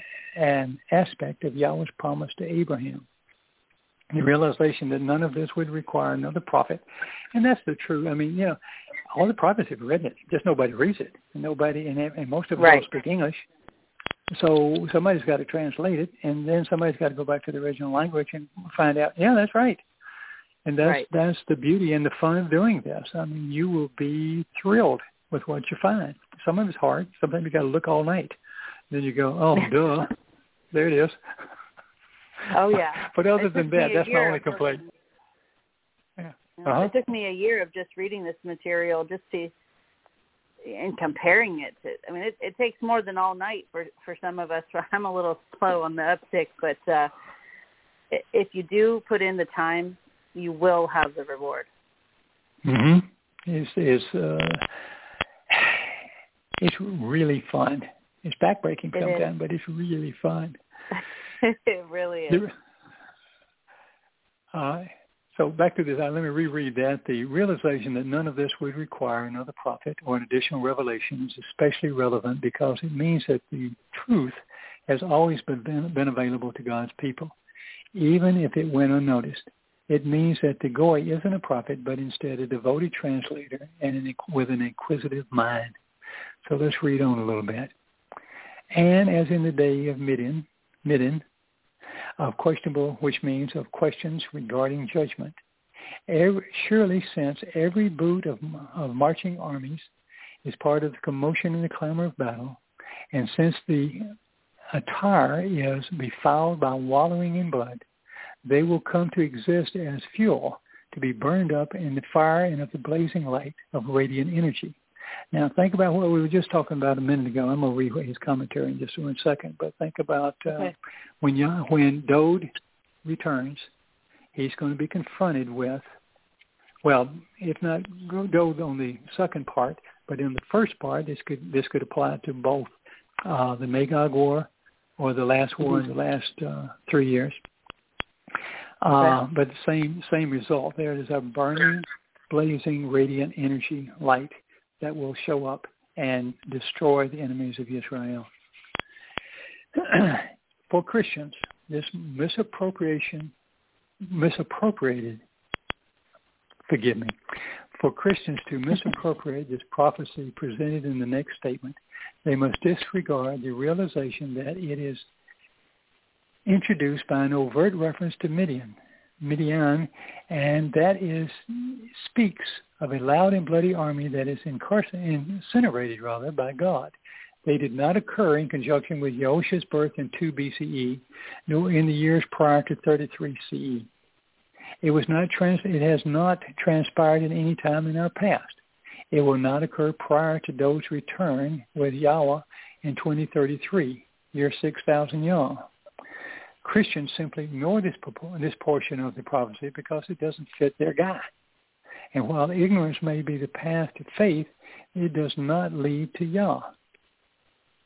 an aspect of Yahweh's promise to Abraham. The realization that none of this would require another prophet. And that's the true, I mean, you know, all the prophets have written it, just nobody reads it. And nobody, and, and most of them Right. don't speak English. So somebody's got to translate it, and then somebody's got to go back to the original language and find out, yeah, that's right. And that's Right. that's the beauty and the fun of doing this. I mean, you will be thrilled with what you find. Some of it's hard. Sometimes you got to look all night. Then you go, oh, duh, there it is. Oh yeah. But other It than that, that's my only complaint. Yeah. Uh-huh. It took me a year of just reading this material just to and comparing it to I mean it, it takes more than all night for for some of us. I'm a little slow on the uptick, but uh if you do put in the time, you will have the reward. Mm-hmm. It's it's uh, it's really fun. It's backbreaking It is. sometimes, but it's really fun. it really is. Uh, so back to this, uh, let me reread that. The realization that none of this would require another prophet or an additional revelation is especially relevant because it means that the truth has always been, been available to God's people, even if it went unnoticed. It means that the Goy isn't a prophet, but instead a devoted translator and an, with an inquisitive mind. So let's read on a little bit. And as in the day of Midian, Midian, of questionable, which means of questions regarding judgment. Every, surely since every boot of, of marching armies is part of the commotion and the clamor of battle, and since the attire is befouled by wallowing in blood, they will come to exist as fuel to be burned up in the fire and of the blazing light of radiant energy. Now think about what we were just talking about a minute ago. I'm going to read his commentary in just one second, but think about uh, Okay. when Yah, when Dode returns, he's going to be confronted with, well, if not Dode on the second part, but in the first part, this could this could apply to both uh, the Magog War or the last war in the last uh, three years. Uh, but the same same result. There is a burning, blazing, radiant energy light that will show up and destroy the enemies of Israel. For Christians, this misappropriation, misappropriated, forgive me, for Christians to misappropriate this prophecy presented in the next statement, they must disregard the realization that it is introduced by an overt reference to Midian, Midian, and that is speaks of a loud and bloody army that is incinerated rather by God. They did not occur in conjunction with Yahushua's birth in 2 BCE, nor in the years prior to 33 CE. It was not trans- it has not transpired at any time in our past. It will not occur prior to Do's return with Yahweh in 2033, year 6000 Yah. Christians simply ignore this, this portion of the prophecy because it doesn't fit their guy. And while ignorance may be the path to faith, it does not lead to Yah.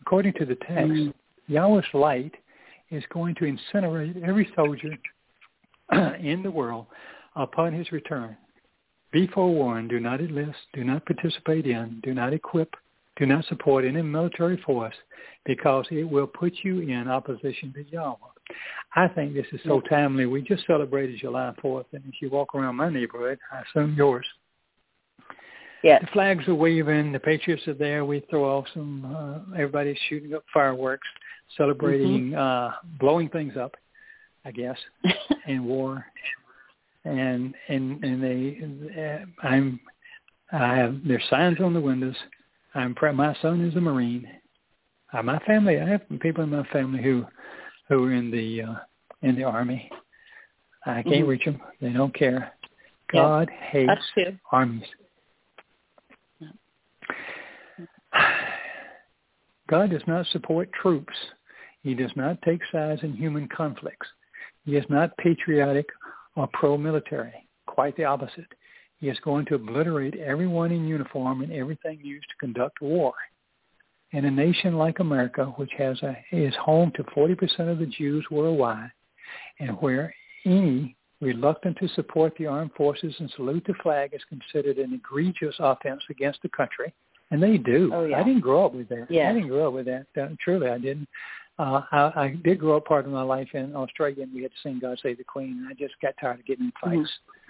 According to the text, mm. Yahweh's light is going to incinerate every soldier in the world upon his return. Be forewarned, do not enlist, do not participate in, do not equip, do not support any military force because it will put you in opposition to Yahweh. I think this is so timely. We just celebrated July 4th, and if you walk around my neighborhood, I assume yours, yeah. the flags are waving, the Patriots are there. We throw off some, uh, everybody's shooting up fireworks, celebrating, mm-hmm. uh, blowing things up, I guess, in war. And, and, and they, uh, I'm, I have, there's signs on the windows. I'm, my son is a Marine. Uh, my family, I have people in my family who who are in the uh, in the army. I can't mm-hmm. reach them. They don't care. God hates armies. God does not support troops. He does not take sides in human conflicts. He is not patriotic or pro-military. Quite the opposite. He is going to obliterate everyone in uniform and everything used to conduct war. In a nation like America, which has a, is home to 40% of the Jews worldwide, and where any reluctant to support the armed forces and salute the flag is considered an egregious offense against the country, and they do. Oh, yeah. I didn't grow up with that. Yeah. I didn't grow up with that. Uh, truly, I didn't. Uh, I, I did grow up part of my life in Australia, and we had to sing "God Save the Queen." And I just got tired of getting in fights. Mm-hmm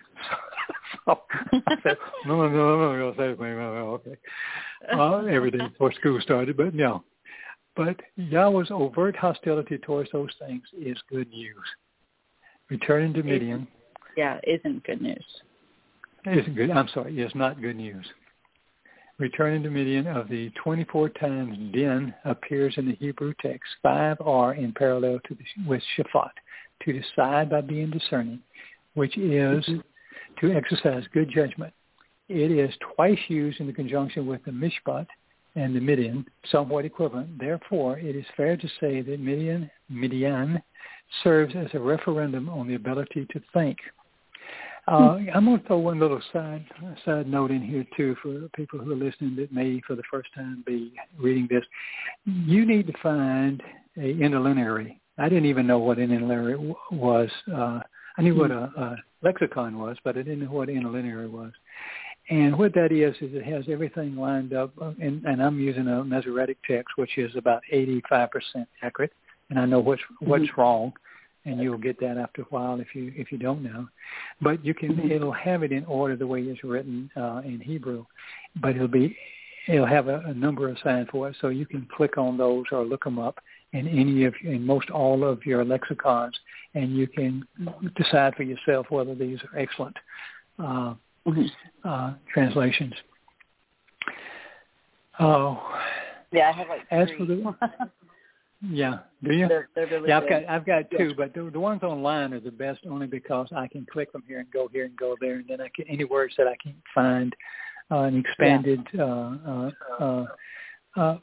so I said, no, no, no, no, say it, okay. Uh, everything before school started, but no. But Yahweh's overt hostility towards those things is good news. Returning to Midian. Yeah, isn't good news. Isn't good. I'm sorry. It's not good news. Returning to Midian of the 24 times din appears in the Hebrew text. Five are in parallel to the, with Shaphat, to decide by being discerning, which is mm-hmm to exercise good judgment. It is twice used in the conjunction with the mishpat and the midian, somewhat equivalent. Therefore, it is fair to say that midian, midian serves as a referendum on the ability to think. Uh, hmm. I'm going to throw one little side side note in here too for people who are listening that may, for the first time, be reading this. You need to find a interlineary. I didn't even know what an interlineary was. Uh, I knew what a, a lexicon was, but I didn't know what interlinear was. And what that is is it has everything lined up, and, and I'm using a Masoretic text, which is about 85% accurate, and I know what's what's mm-hmm. wrong, and you'll get that after a while if you if you don't know. But you can mm-hmm. it'll have it in order the way it's written uh, in Hebrew, but it'll be it'll have a, a number of signs for it, so you can click on those or look them up in any of in most all of your lexicons, and you can decide for yourself whether these are excellent uh, mm-hmm. uh, translations. Oh, yeah, I have like as three. for the yeah, do you? They're, they're really yeah, I've got I've got two, yeah. but the, the ones online are the best only because I can click from here and go here and go there, and then I can any words that I can't find uh, an expanded yeah. uh, uh, uh, uh,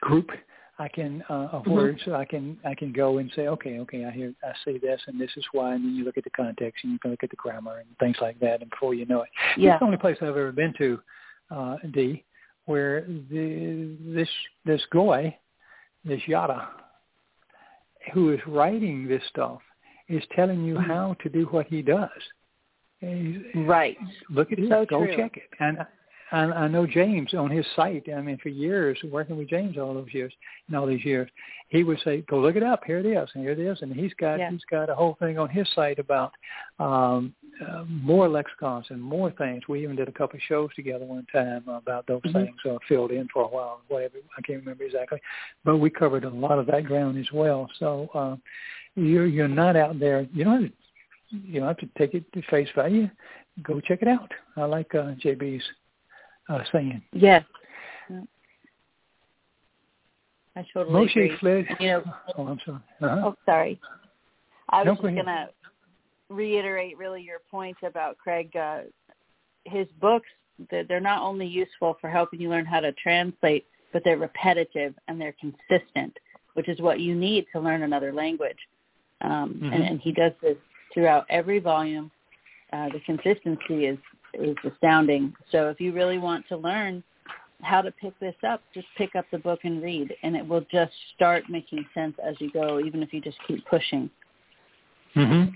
group I can uh, of mm-hmm. words. I can I can go and say, okay, okay, I hear, I see this, and this is why. And then you look at the context, and you can look at the grammar and things like that. And before you know it, yeah. it's the only place I've ever been to, uh, D, where the this this goy, this yada, who is writing this stuff, is telling you mm-hmm. how to do what he does. Right. Look at it. So go true. check it. And I, I know James on his site. I mean, for years working with James all those years and all these years, he would say, "Go look it up. Here it is, and here it is." And he's got yeah. he's got a whole thing on his site about um, uh, more lexicons and more things. We even did a couple of shows together one time about those mm-hmm. things. Uh, filled in for a while, whatever I can't remember exactly, but we covered a lot of that ground as well. So uh, you're you're not out there. You don't have to, you don't have to take it to face value. Go check it out. I like uh, JB's uh, saying. Yes. I totally Moshe agree. fled. You know, Oh, I'm sorry. Uh-huh. oh, sorry. I was just go ahead. gonna reiterate really your point about Craig. Uh, his books, they're, not only useful for helping you learn how to translate, but they're repetitive and they're consistent, which is what you need to learn another language. Um, Mhm. and, and he does this throughout every volume. Uh, the consistency is is astounding. So if you really want to learn how to pick this up, just pick up the book and read, and it will just start making sense as you go, even if you just keep pushing. Mm-hmm.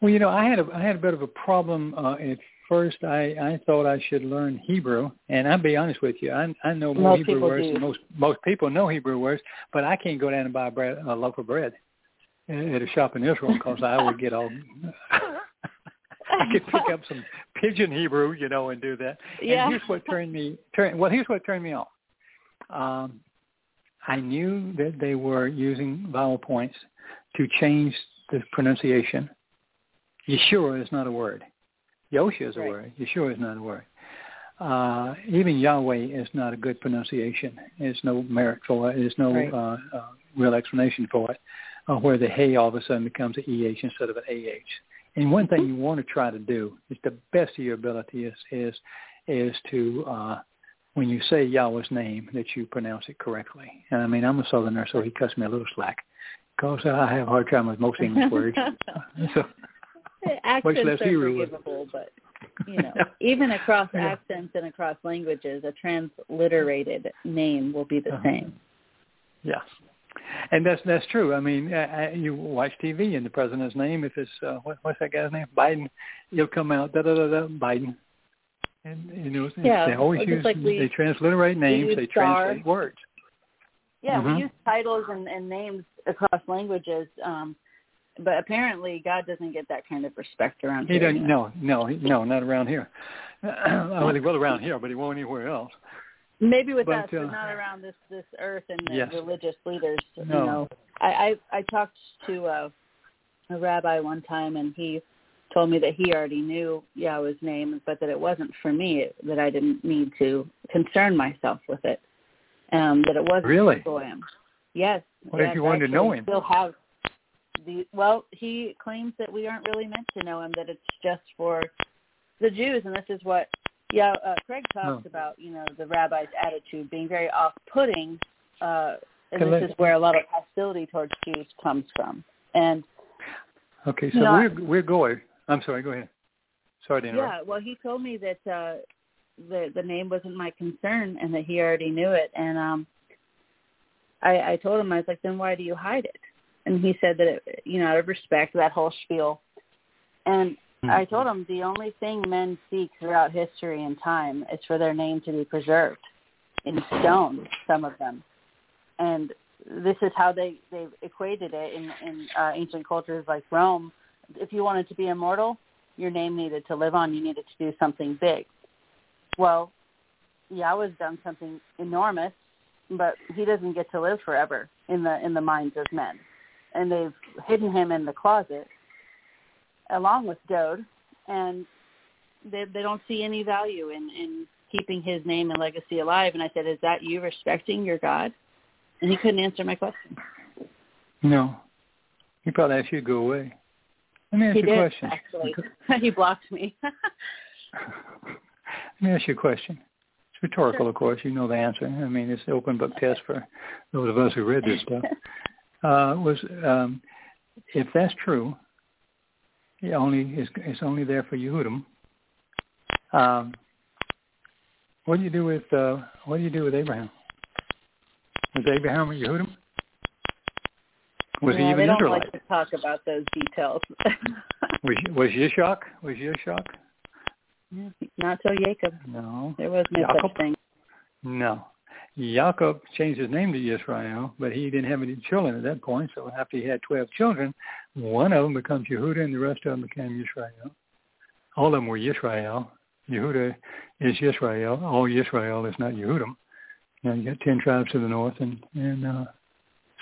Well, you know, I had a I had a bit of a problem uh, at first. I I thought I should learn Hebrew, and I'll be honest with you, I I know more Most Hebrew people words do. than most most people know Hebrew words, but I can't go down and buy bread, a loaf of bread at a shop in Israel because I would get all. I could pick up some pidgin Hebrew, you know, and do that. Yeah. And here's what turned me turn well. Here's what turned me off. Um, I knew that they were using vowel points to change the pronunciation. Yeshua is not a word. Yosha is a Right. word. Yeshua is not a word. Uh, even Yahweh is not a good pronunciation. There's no merit for it. There's no Right. uh, uh, real explanation for it. Uh, where the hey all of a sudden becomes an eh instead of an ah. And one thing you want to try to do is the best of your ability is is is to uh, when you say Yahweh's name that you pronounce it correctly. And I mean I'm a Southerner, so he cuts me a little slack because I have a hard time with most English words. so accents less are Hebrew forgivable, but you know, even across Yeah. accents and across languages, a transliterated name will be the Uh-huh. same. Yeah, and that's that's true. I mean, uh, uh, you watch TV and the president's name, if it's uh, what, what's that guy's name, Biden, it'll come out da da da da Biden, and you know Yeah, they always use like we- they transliterate names, they star. translate words. Yeah, Mhm. we use titles and, and names across languages, um, but apparently God doesn't get that kind of respect around He here. doesn't. No, no, he- no, not around here. well, he will around here, but he won't anywhere else. Maybe with But, us, but uh, not around this this earth and the Yes. religious leaders. You No. know, I I, I talked to uh, a rabbi one time, and he told me that he already knew Yahweh's name, but that it wasn't for me. That I didn't need to concern myself with it. Um, that it wasn't Really? for him. Yes. What if you wanted to know him? Still have the well. He claims that we aren't really meant to know him. That it's just for the Jews, and this is what yeah, uh, Craig talks Oh. about, you know, the rabbi's attitude being very off-putting, uh, and this is where a lot of hostility towards Jews comes from. And Okay, so No, I- we're we're going. I'm sorry. Go ahead. Sorry to interrupt. yeah, well, he told me that uh, the the name wasn't my concern, and that he already knew it. And um, I, I told him, I was like, then why do you hide it? And he said that, it, you know, out of respect, that whole spiel. And I told him the only thing men seek throughout history and time is for their name to be preserved in stone, some of them. And this is how they, they've equated it in, in uh, ancient cultures like Rome. If you wanted to be immortal, your name needed to live on. You needed to do something big. Well, Yahweh's done something enormous, but he doesn't get to live forever in the in the minds of men. And they've hidden him in the closet along with Dode, and they they don't see any value in in keeping his name and legacy alive. And I said, "Is that you respecting your God?" And he couldn't answer my question. No. He probably asked you to go away. Let me ask He you a did question. actually. he blocked me. Let me ask you a question. It's rhetorical, of course. You know the answer. I mean, it's an open book test for those of us who read this stuff. Uh, was um, if that's true, only is it's only there for Yehudim. Um, what do you do with uh, what do you do with Abraham? Was Abraham a Yehudim? Was yeah, he even they don't Israelite? like to talk about those details. Was was Yishak? Was Yishak? Not till Jacob. No. There was no Jacob? such thing. No. Jacob changed his name to Israel, but he didn't have any children at that point. So after he had 12 children, one of them becomes Yehuda and the rest of them became Israel. All of them were Israel. Yehuda is Israel. All Israel is not Yehudim. Know, you got 10 tribes to the north. And, and uh,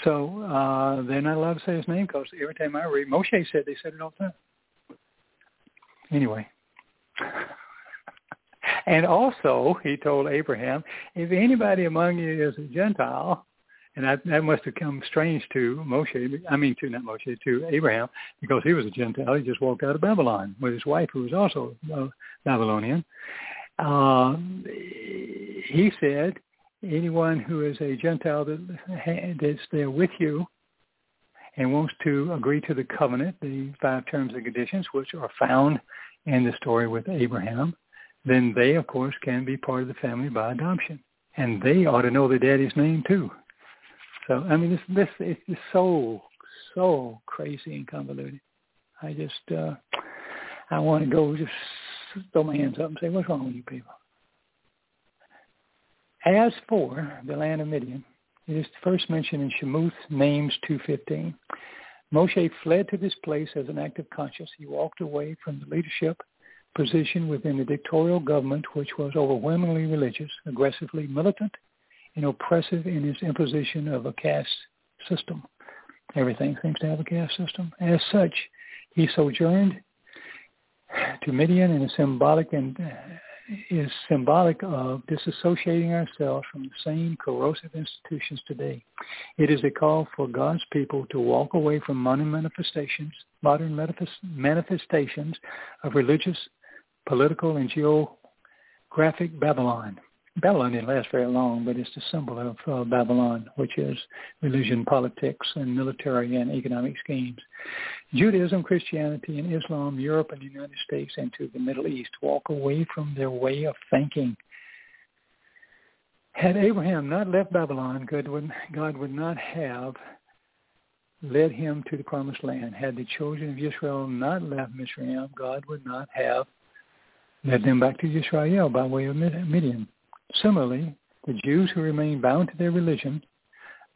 so uh, they're not allowed to say his name because every time I read, Moshe said they said it all the time. Anyway. And also, he told Abraham, if anybody among you is a Gentile And that, that must have come strange to Moshe, I mean to not Moshe, to Abraham, because he was a Gentile. He just walked out of Babylon with his wife, who was also uh, Babylonian. Uh, he said, anyone who is a Gentile that, that's there with you and wants to agree to the covenant, the five terms and conditions, which are found in the story with Abraham, then they, of course, can be part of the family by adoption. And they ought to know their daddy's name, too. So I mean, this this it's so so crazy and convoluted. I just uh, I want to go just throw my hands up and say, what's wrong with you people? As for the land of Midian, it is first mentioned in Shemowth Names 2.15. Moshe fled to this place as an act of conscience. He walked away from the leadership position within the dictatorial government, which was overwhelmingly religious, aggressively militant, and oppressive in its imposition of a caste system. Everything seems to have a caste system. As such, he sojourned to Midian and is symbolic and uh, is symbolic of disassociating ourselves from the same corrosive institutions today. It is a call for God's people to walk away from modern manifestations, modern manifestations of religious, political, and geographic Babylon Babylon didn't last very long, but it's the symbol of uh, Babylon, which is religion, politics, and military and economic schemes. Judaism, Christianity, and Islam, Europe and the United States, and to the Middle East walk away from their way of thinking. Had Abraham not left Babylon, God would, God would not have led him to the promised land. Had the children of Israel not left Mizraim, God would not have led them back to Israel by way of Midian. Similarly, the Jews who remain bound to their religion,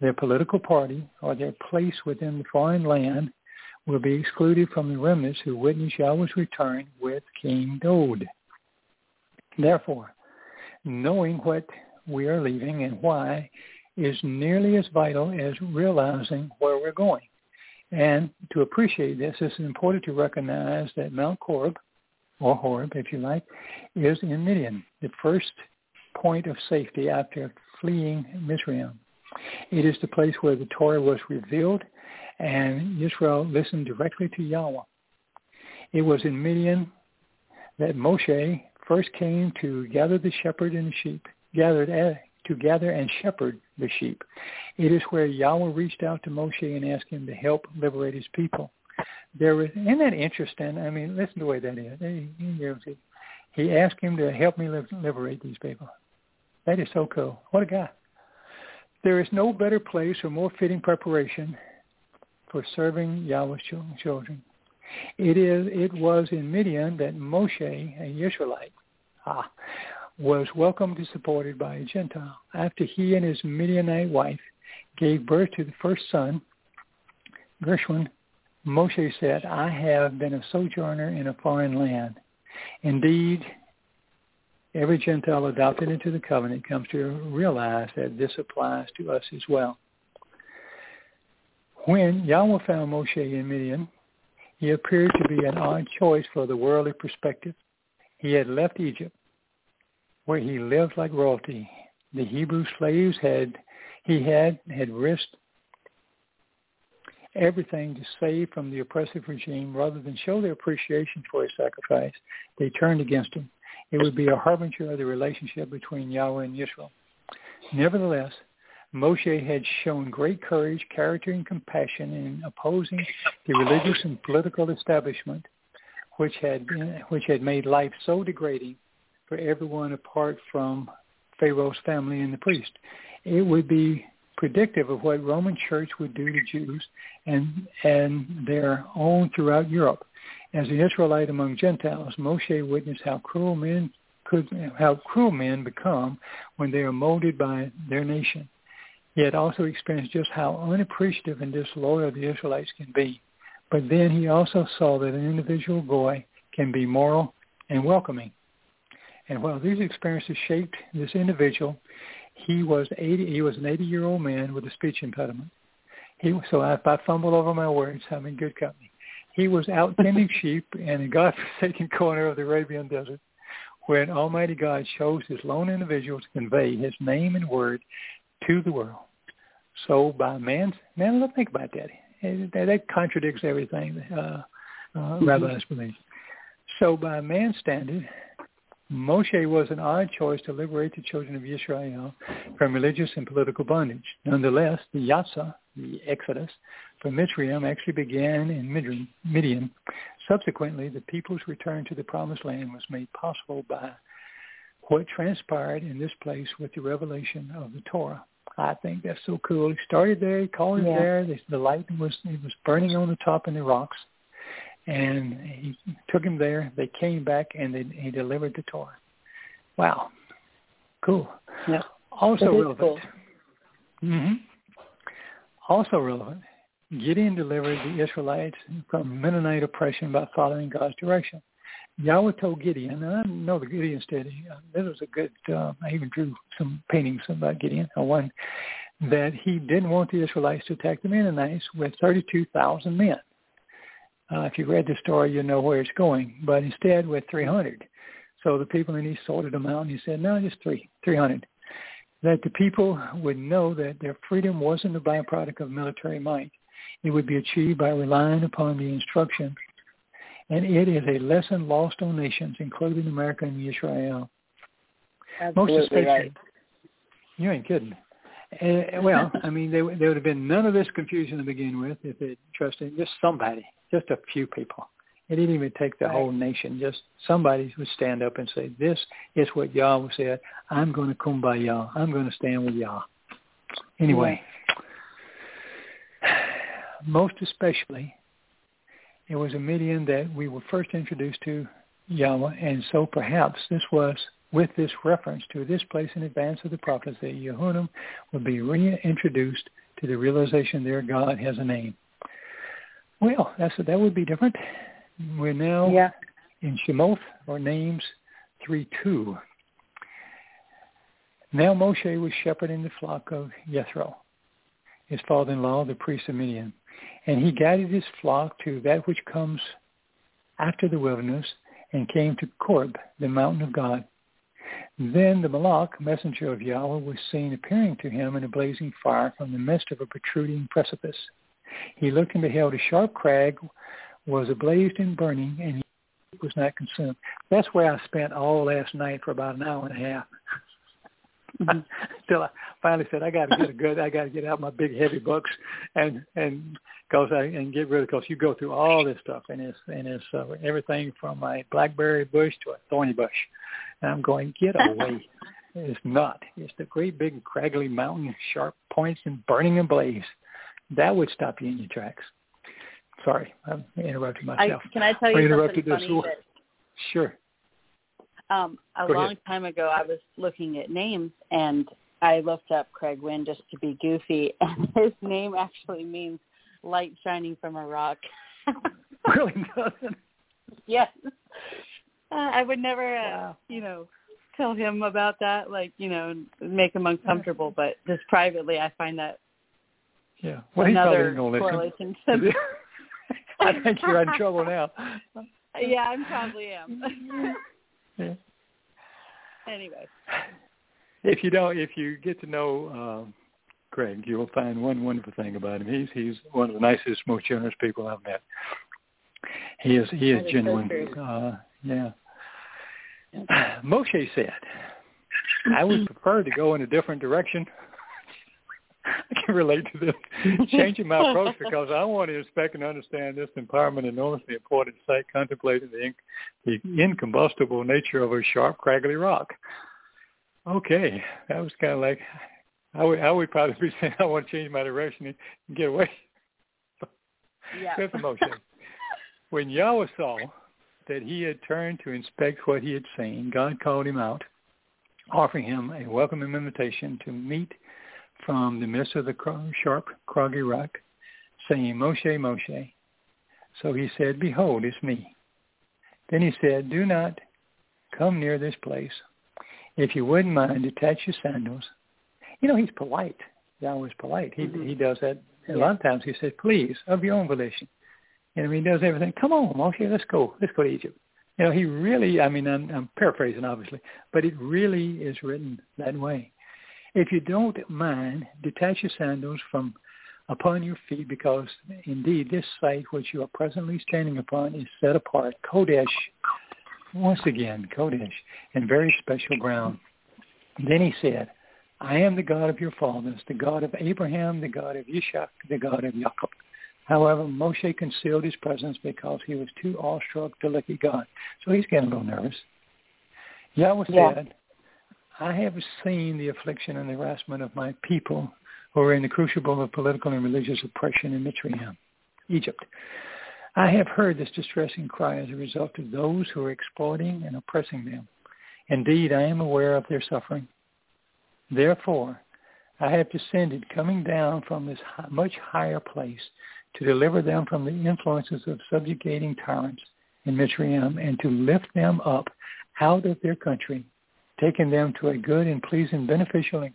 their political party, or their place within the foreign land will be excluded from the remnants who witness Yahweh's return with King Dod. Therefore, knowing what we are leaving and why is nearly as vital as realizing where we're going. And to appreciate this, it's important to recognize that Mount Korab, or Horeb if you like, is in Midian, the first point of safety after fleeing Mizraim. It is the place where the Torah was revealed and Israel listened directly to Yahweh. It was in Midian that Moshe first came to gather the shepherd and the sheep, gathered eh, to gather and shepherd the sheep. It is where Yahweh reached out to Moshe and asked him to help liberate his people. There was, isn't that interesting? I mean, listen to the way that is. He, he asked him to help me liberate these people. That is so cool. What a guy. There is no better place or more fitting preparation for serving Yahweh's children. It is. It was in Midian that Moshe, a Israelite, ah, was welcomed and supported by a Gentile. After he and his Midianite wife gave birth to the first son, Gershom, Moshe said, I have been a sojourner in a foreign land. Indeed, every Gentile adopted into the covenant comes to realize that this applies to us as well. When Yahweh found Moshe in Midian, he appeared to be an odd choice for the worldly perspective. He had left Egypt, where he lived like royalty. The Hebrew slaves had he had had risked everything to save from the oppressive regime rather than show their appreciation for his sacrifice. They turned against him it would be a harbinger of the relationship between Yahweh and Israel. Nevertheless, Moshe had shown great courage, character, and compassion in opposing the religious and political establishment, which had been, which had made life so degrading for everyone apart from Pharaoh's family and the priest. It would be predictive of what Roman Church would do to Jews and and their own throughout Europe. As an Israelite among Gentiles, Moshe witnessed how cruel men could, how cruel men become when they are molded by their nation. He had also experienced just how unappreciative and disloyal the Israelites can be. But then he also saw that an individual boy can be moral and welcoming. And while these experiences shaped this individual, he was 80, he was an 80-year-old man with a speech impediment. He, so if I fumble over my words, I'm in good company. He was out tending sheep in a God-forsaken corner of the Arabian desert when Almighty God chose this lone individual to convey his name and word to the world. sold by man. Man, let's think about that. That, contradicts everything uh, uh, rabbis believe. So by man standard, Moshe was an odd choice to liberate the children of Israel from religious and political bondage. Nonetheless, the Yatsa, the Exodus, from Mitzrayim actually began in Midian. Subsequently, the people's return to the Promised Land was made possible by what transpired in this place with the revelation of the Torah. I think that's so cool. He started there, he called it there. The light was it was burning on the top in the rocks, and he took him there. They came back and they, he delivered the Torah. Wow, cool. Yeah. Also relevant. Cool. Mm-hmm. Also relevant. Gideon delivered the Israelites from Midianite oppression by following God's direction. Yahweh told Gideon, and I know the Gideon study, uh, this was a good, uh, I even drew some paintings about Gideon, uh, one, that he didn't want the Israelites to attack the Midianites with 32,000 men. Uh, if you read the story, you know where it's going, but instead with 300. So the people, and he sorted them out, and he said, no, just three, 300. That the people would know that their freedom wasn't a byproduct of military might. It would be achieved by relying upon the instruction and it is a lesson lost on nations, including America and Israel. Absolutely Most especially, right. you ain't kidding. Uh, well, I mean, there, there would have been none of this confusion to begin with if it trusted just somebody, just a few people. It didn't even take the right. whole nation. Just somebody would stand up and say, "This is what Yah said. I'm going to kumbaya. I'm going to stand with Yah." Anyway, most especially it was a Midian that we were first introduced to Yahweh, and so perhaps this was with this reference to this place in advance of the prophets that Yehudim would be reintroduced to the realization their God has a name. Well, that's that would be different. We're now yeah. in Shemowth or names three two. Now Moshe was shepherding the flock of Yethro, his father-in-law, the priest of Midian. And he guided his flock to that which comes after the wilderness and came to Korb, the mountain of God. Then the Malach, messenger of Yahweh, was seen appearing to him in a blazing fire from the midst of a protruding precipice. He looked and beheld a sharp crag was ablazed and burning, and he was not consumed. That's where I spent all last night for about an hour and a half. Until I finally said, I got to get a good, I got to get out my big heavy books and and cause I and get rid of because you go through all this stuff and it's and it's uh, everything from a blackberry bush to a thorny bush. And I'm going, get away. it's not. It's the great big craggly mountain, sharp points and burning ablaze. That would stop you in your tracks. Sorry, I'm interrupting myself. I, can I tell you something funny? That, sure. Um, a Go long ahead. time ago, I was looking at names, and I looked up Craig Winn just to be goofy, and his name actually means light shining from a rock. really doesn't. yes. Uh, I would never, uh, Wow. you know, tell him about that, like, you know, make him uncomfortable, but just privately, I find that Yeah. Well, he's probably another going to listen. I think you're in trouble now. yeah, I probably am. Yeah. anyway. If you don't, if you get to know um, Craig, you will find one wonderful thing about him. He's he's one of the nicest, most generous people I've met. He is he is is so genuine. true. uh, yeah. Moshe said, "I would prefer to go in a different direction." I can relate to this, changing my approach because I want to inspect and understand this empowerment enormously important site, contemplating the, in, the incombustible nature of a sharp, craggly rock. Okay, that was kind of like I would I would probably be saying I want to change my direction and get away. Yeah. Here's the motion. When Yahweh saw that he had turned to inspect what he had seen, God called him out, offering him a welcoming invitation to meet from the midst of the sharp, craggy rock, saying, Moshe, Moshe. So he said, Behold, it's me. Then he said, Do not come near this place. If you wouldn't mind, detach your sandals. You know, he's polite. Yahweh's polite. He Mhm. he does that a lot of times. He says, Please, of your own volition. You know, he does everything. Come on, Moshe, let's go. Let's go to Egypt. You know, he really, I mean, I'm, I'm paraphrasing, obviously, but it really is written that way. If you don't mind, detach your sandals from upon your feet because indeed this site which you are presently standing upon is set apart, Kodesh, once again, Kodesh, and very special ground. then he said, I am the God of your fathers, the God of Abraham, the God of Ishak, the God of Jacob. However, Moshe concealed his presence because he was too awestruck to look at God. So he's getting a little nervous. Yahweh yeah. said, I have seen the affliction and the harassment of my people who are in the crucible of political and religious oppression in Mitzrayim, Egypt. I have heard this distressing cry as a result of those who are exploiting and oppressing them. Indeed, I am aware of their suffering. Therefore, I have descended, coming down from this much higher place to deliver them from the influences of subjugating tyrants in Mitzrayim and to lift them up out of their country, taking them to a good and pleasing, beneficial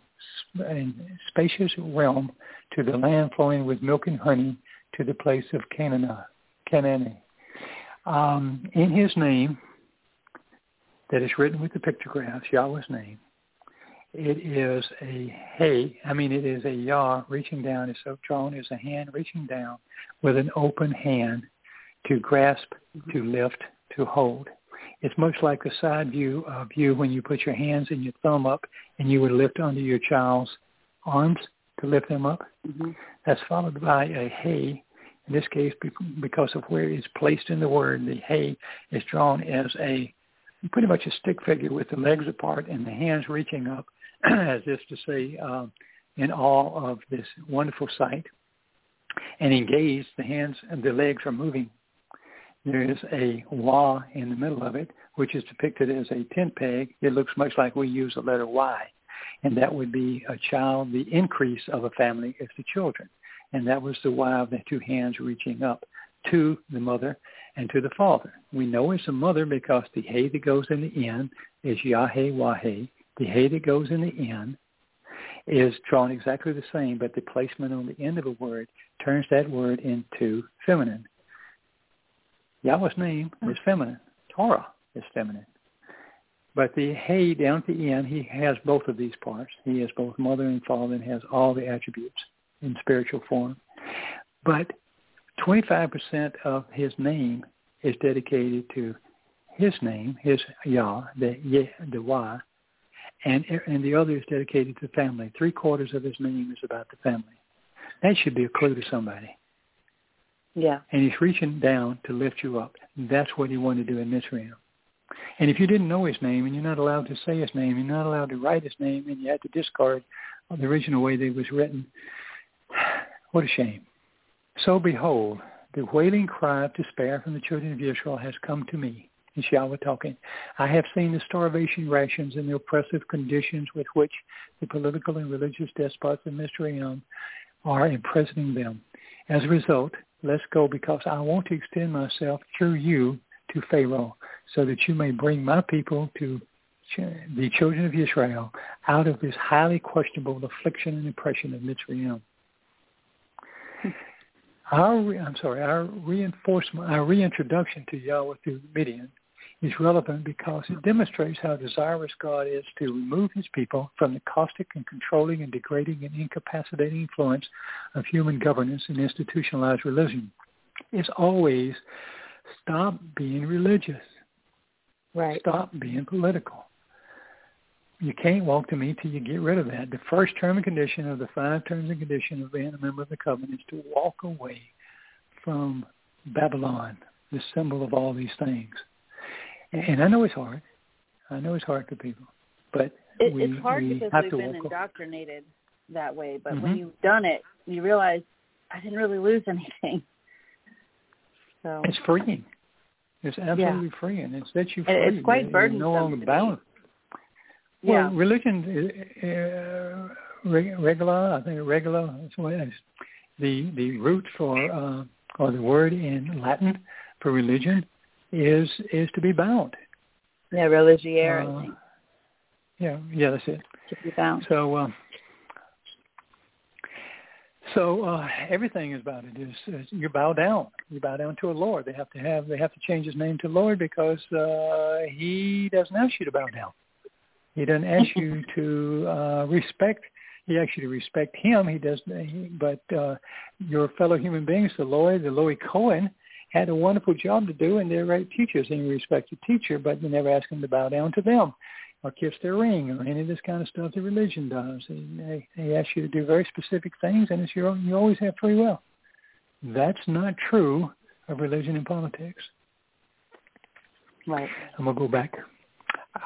and spacious realm to the land flowing with milk and honey to the place of Canaan. Canaan. Um, in his name, that is written with the pictographs, Yahweh's name, it is a hey, I mean it is a Yah reaching down, it's so drawn as a hand reaching down with an open hand to grasp, to lift, to hold. It's much like the side view of you when you put your hands and your thumb up and you would lift under your child's arms to lift them up. Mm-hmm. That's followed by a hey. In this case, because of where it's placed in the word, the hey is drawn as a pretty much a stick figure with the legs apart and the hands reaching up as if to say, uh, in awe of this wonderful sight. And engaged, the hands and the legs are moving. There is a wa in the middle of it, which is depicted as a tent peg. It looks much like we use the letter Y. And that would be a child, the increase of a family is the children. And that was the Y of the two hands reaching up to the mother and to the father. We know it's a mother because the hay that goes in the end is Yaheh Waheh, the hay that goes in the end is drawn exactly the same, but the placement on the end of a word turns that word into feminine. Yahweh's name is feminine. Torah is feminine. But the Hey down at the end, he has both of these parts. He is both mother and father and has all the attributes in spiritual form. But 25% of his name is dedicated to his name, his Yah, the, Yah, the Y, and and the other is dedicated to family. Three quarters of his name is about the family. That should be a clue to somebody. Yeah. And he's reaching down to lift you up. That's what he wanted to do in Mitzrayim. And if you didn't know his name and you're not allowed to say his name, you're not allowed to write his name, and you had to discard the original way that it was written, what a shame. So behold, the wailing cry of despair from the children of Israel has come to me is Yahweh talking. I have seen the starvation rations and the oppressive conditions with which the political and religious despots of Mitzrayim are imprisoning them. As a result, let's go because I want to extend myself through you to Pharaoh so that you may bring my people to the children of Israel out of this highly questionable affliction and oppression of Mitzrayim. Hmm. Our, I'm sorry, our reinforcement, our reintroduction to Yahweh through Midian is relevant because it demonstrates how desirous God is to remove his people from the caustic and controlling and degrading and incapacitating influence of human governance and institutionalized religion. It's always stop being religious. Right. Stop being political. You can't walk to me till you get rid of that. The first term and condition of the five terms and condition of being a member of the covenant is to walk away from Babylon, the symbol of all these things. And I know it's hard. I know it's hard for people, but it, we, it's hard we because have we've been indoctrinated that way. But mm-hmm. when you've done it, you realize I didn't really lose anything. So it's freeing. It's absolutely yeah. freeing. It sets you free. It's quite You're burdensome. no longer bound. Well, yeah. religion, uh, regula, I think regular. that's what it is. The, the root for, uh, or the word in Latin for religion is is to be bound. Yeah, religiere. Uh, yeah, yeah, that's it. To be bound. So, uh, so uh, everything is about it is, is you bow down. You bow down to a Lord. They have to have they have to change his name to Lord because uh, he doesn't ask you to bow down. He doesn't ask you to uh, respect he actually respect him. He does, but uh, your fellow human beings, the lawyer, the Lowy Cohen, had a wonderful job to do, and they're great teachers, and you respect the teacher, but you never ask them to bow down to them or kiss their ring or any of this kind of stuff that religion does. They, they ask you to do very specific things, and it's your, own, you always have free will. That's not true of religion and politics. Right. I'm going to go back.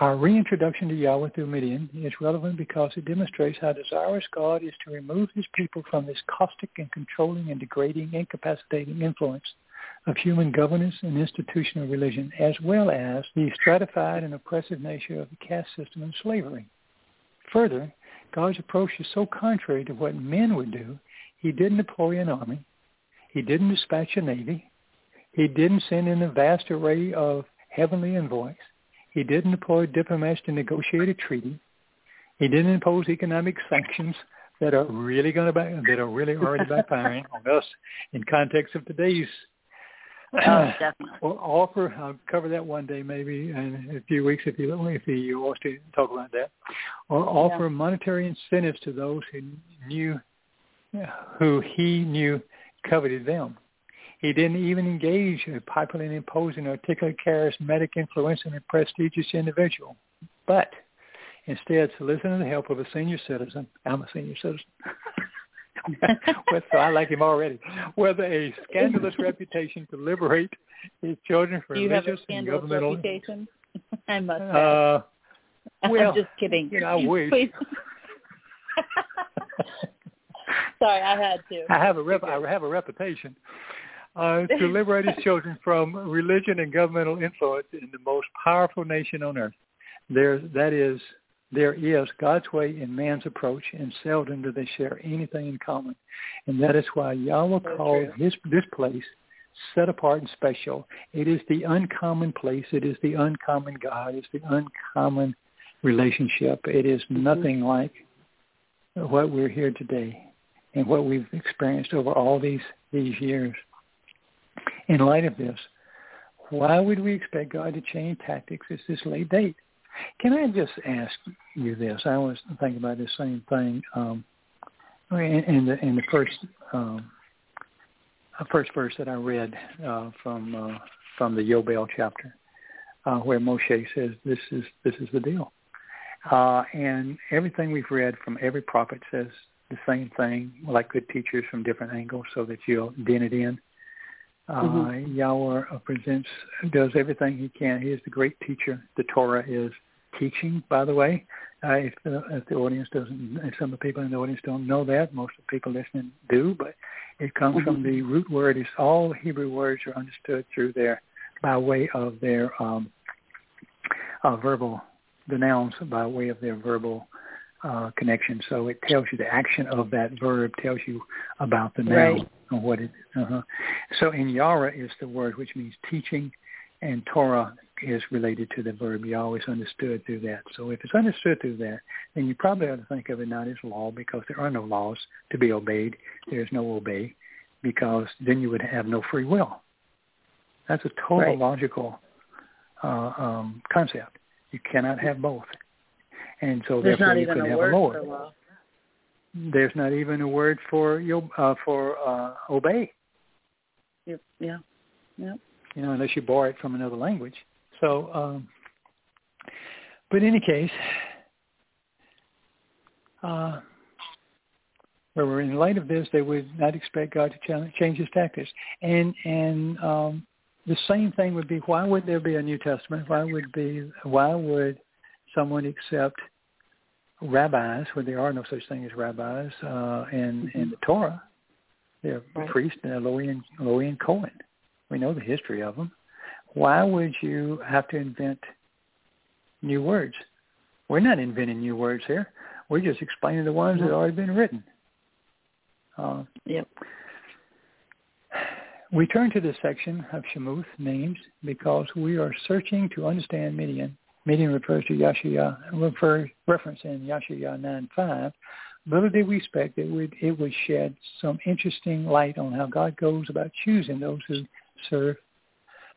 Our reintroduction to Yahweh through Midian is relevant because it demonstrates how desirous God is to remove his people from this caustic and controlling and degrading, incapacitating influence of human governance and institutional religion, as well as the stratified and oppressive nature of the caste system and slavery. Further, God's approach is so contrary to what men would do, he didn't deploy an army, he didn't dispatch a navy, he didn't send in a vast array of heavenly envoys, he didn't deploy diplomats to negotiate a treaty, he didn't impose economic sanctions that are really going to that are really already backfiring on us in context of today's Oh, definitely. Or offer. I'll cover that one day, maybe in a few weeks, if you if you want to talk about that. Or offer Yeah. monetary incentives to those who knew, who he knew coveted them. He didn't even engage a popular and imposing, articulate, charismatic, influential, and prestigious individual, but instead solicited the help of a senior citizen. I'm a senior citizen. so I like him already. With a scandalous reputation to liberate his children from Do have a religious and governmental. reputation? I must say. Uh, well, I'm just kidding. you know, I wish. Sorry, I had to. I have a rep, I have a reputation uh, to liberate his children from religion and governmental influence in the most powerful nation on earth. There, that is, there is God's way and man's approach, and seldom do they share anything in common. And that is why Yahweh So called his this place set apart and special. It is the uncommon place. It is the uncommon God. It's the uncommon relationship. It is Mm-hmm. nothing like what we're here today and what we've experienced over all these these years. In light of this, why would we expect God to change tactics at this late date? Can I just ask you this? I was thinking about the same thing um, in, in the in the first um, first verse that I read uh, from uh, from the Yowbel chapter, uh, where Moshe says, "This is this is the deal," uh, and everything we've read from every prophet says the same thing, like good teachers from different angles, so that you'll den it in. Uh, Mhm. Yahweh uh, presents, does everything he can. He is the great teacher. The Torah is teaching, by the way. Uh, if, the, if the audience doesn't, if some of the people in the audience don't know that, most of the people listening do, but it comes from the root word. Is all Hebrew words are understood through their, by way of their um, uh, verbal, the nouns by way of their verbal uh, connection. So it tells you the action of that verb tells you about the noun Right. and what it. Uh-huh. So in Yara is the word which means teaching, and Torah is related to the verb. You always understood through that. So if it's understood through that, then you probably ought to think of it not as law because there are no laws to be obeyed. There's no obey because then you would have no free will. That's a total Right. logical uh, um, concept. You cannot have both. And so There's therefore not you a have word a Lord. for law. There's not even a word for yo- uh, for uh, obey. Yep. Yeah. Yep. you know, unless you borrow it from another language. So, um, but in any case, uh, where we're in light of this, they would not expect God to change his tactics. And and um, the same thing would be, why would there be a New Testament? Why would be why would someone except rabbis where there are no such thing as rabbis uh, in in the Torah? They're Right. priests, uh, and Lowy and Cohen. We know the history of them. Why would you have to invent new words? We're not inventing new words here. We're just explaining the ones that have already been written. Uh, Yep. we turn to this section of Shemowth names because we are searching to understand Midian. Midian refers to Yashia, refer, reference in Yashia 9.5. Little did we expect it would, it would shed some interesting light on how God goes about choosing those who serve,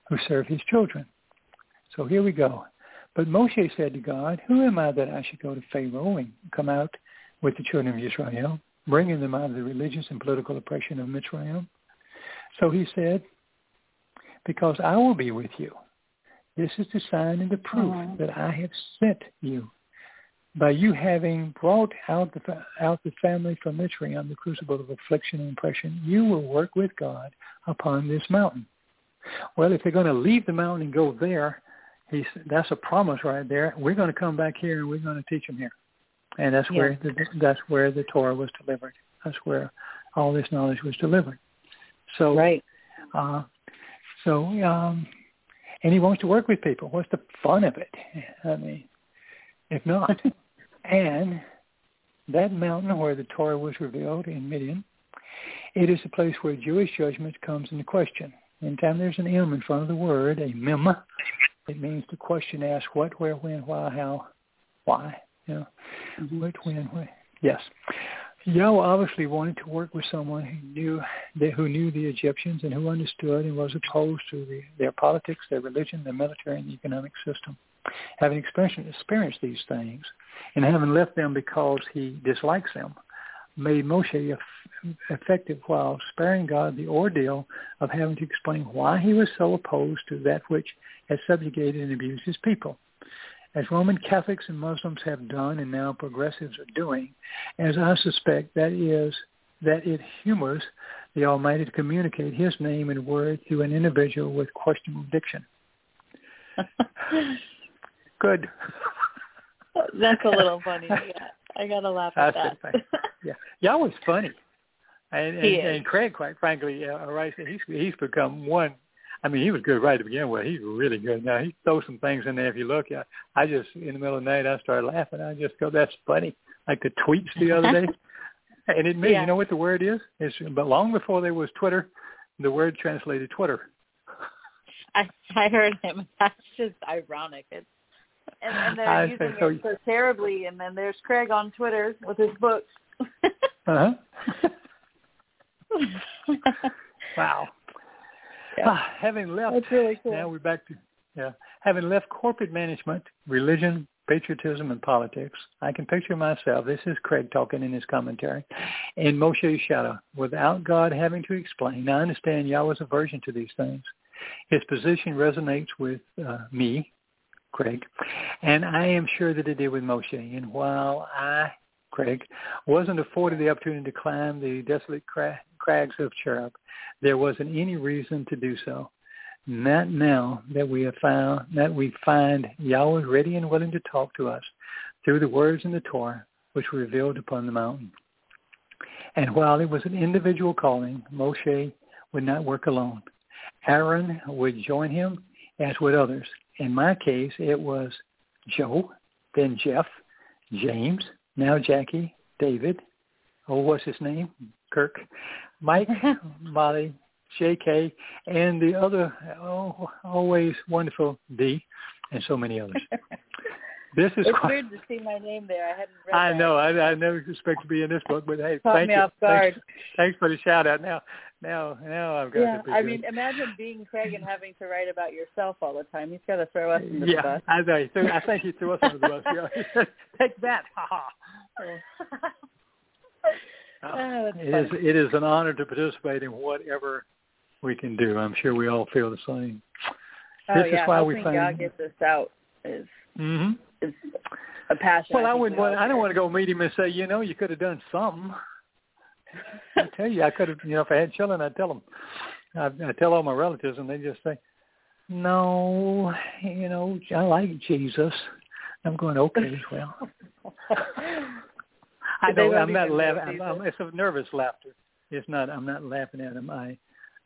who serve his children. So here we go. But Moshe said to God, Who am I that I should go to Pharaoh and come out with the children of Israel, bringing them out of the religious and political oppression of Mitzrayim. So he said, because I will be with you. This is the sign and the proof Mhm. that I have sent you. By you having brought out the, out the family from Mitzrayim, the crucible of affliction and oppression, you will work with God upon this mountain. Well, if they're going to leave the mountain and go there, he's, that's a promise right there. We're going to come back here and we're going to teach them here. And that's where the, that's where the Torah was delivered. That's where all this knowledge was delivered. So Right. uh, so, um, and he wants to work with people. What's the fun of it? I mean, if not. and that mountain where the Torah was revealed in Midian, it is a place where Jewish judgment comes into question. Anytime there's an M in front of the word, a mem, it means the question asked what, where, when, why, how, why. You know, Mhm. what, when, where. Yes. Yahweh obviously wanted to work with someone who knew that, who knew the Egyptians and who understood and was opposed to the, their politics, their religion, their military and economic system. Having experienced, experienced these things and having left them because he dislikes them, made Moshe effective while sparing God the ordeal of having to explain why he was so opposed to that which had subjugated and abused his people as Roman Catholics and Muslims have done and now progressives are doing, as I suspect that is that it humors the Almighty to communicate his name and word to an individual with questionable diction. Good. That's a little funny. Yeah. I gotta laugh at That's that. it. Yeah, Yahweh's funny, and and, He is. and Craig, quite frankly, uh, he's he's become one. I mean, he was good right to begin with. He's really good now. He throws some things in there. If you look, I, I just in the middle of the night I started laughing. I just go, "That's funny." Like the tweets the other day, and it means Yeah. you know what the word is? It's but long before there was Twitter, the word translated Twitter. I I heard him. That's just ironic. It's and, and they're I using so. it so terribly. And then there's Craig on Twitter with his books. Uh huh. wow. Yeah. Ah, having left That's really cool. Now we're back to yeah. Having left corporate management, religion, patriotism, and politics, I can picture myself. This is Craig talking in his commentary, in Moshe's shadow, without God having to explain. I understand Yahweh's aversion to these things. His position resonates with uh, me, Craig, and I am sure that it did with Moshe. And while I, Craig, wasn't afforded the opportunity to climb the desolate cra- crags of Cherub, there wasn't any reason to do so. Not now that we have found that we find Yahweh ready and willing to talk to us through the words in the Torah which were revealed upon the mountain. And while it was an individual calling, Moshe would not work alone. Aaron would join him, as would others. In my case, it was Joe, then Jeff, James, now Jackie, David, oh, what's his name? Kirk, Mike, Molly, J.K., and the other oh, always wonderful D, and so many others. This is it's quite, weird to see my name there. I hadn't read I that. know. I, I never expect to be in this book, but hey, Caught thank me you. off guard. Thanks, thanks for the shout out. Now, now, now I've got Yeah, to be I good. mean, imagine being Craig and having to write about yourself all the time. He's got to throw us the yeah, bus. I know. Threw, I think he threw us under the bus. Yeah. Take that. Ha ha. Oh, that's It is, it is an honor to participate in whatever we can do. I'm sure we all feel the same. oh this is yeah, why we helping find- God get this out is hmm is a passion. Well, I think wouldn't we want. I don't want to go meet him and say, you know, you could have done something. I tell you, I could have. You know, if I had children, I'd tell them. I, I tell all my relatives, and they just say, "No, you know, I like Jesus." I'm going, okay, well. I don't I'm not laughing. I'm, I'm, it's a nervous laughter. It's not. I'm not laughing at him. I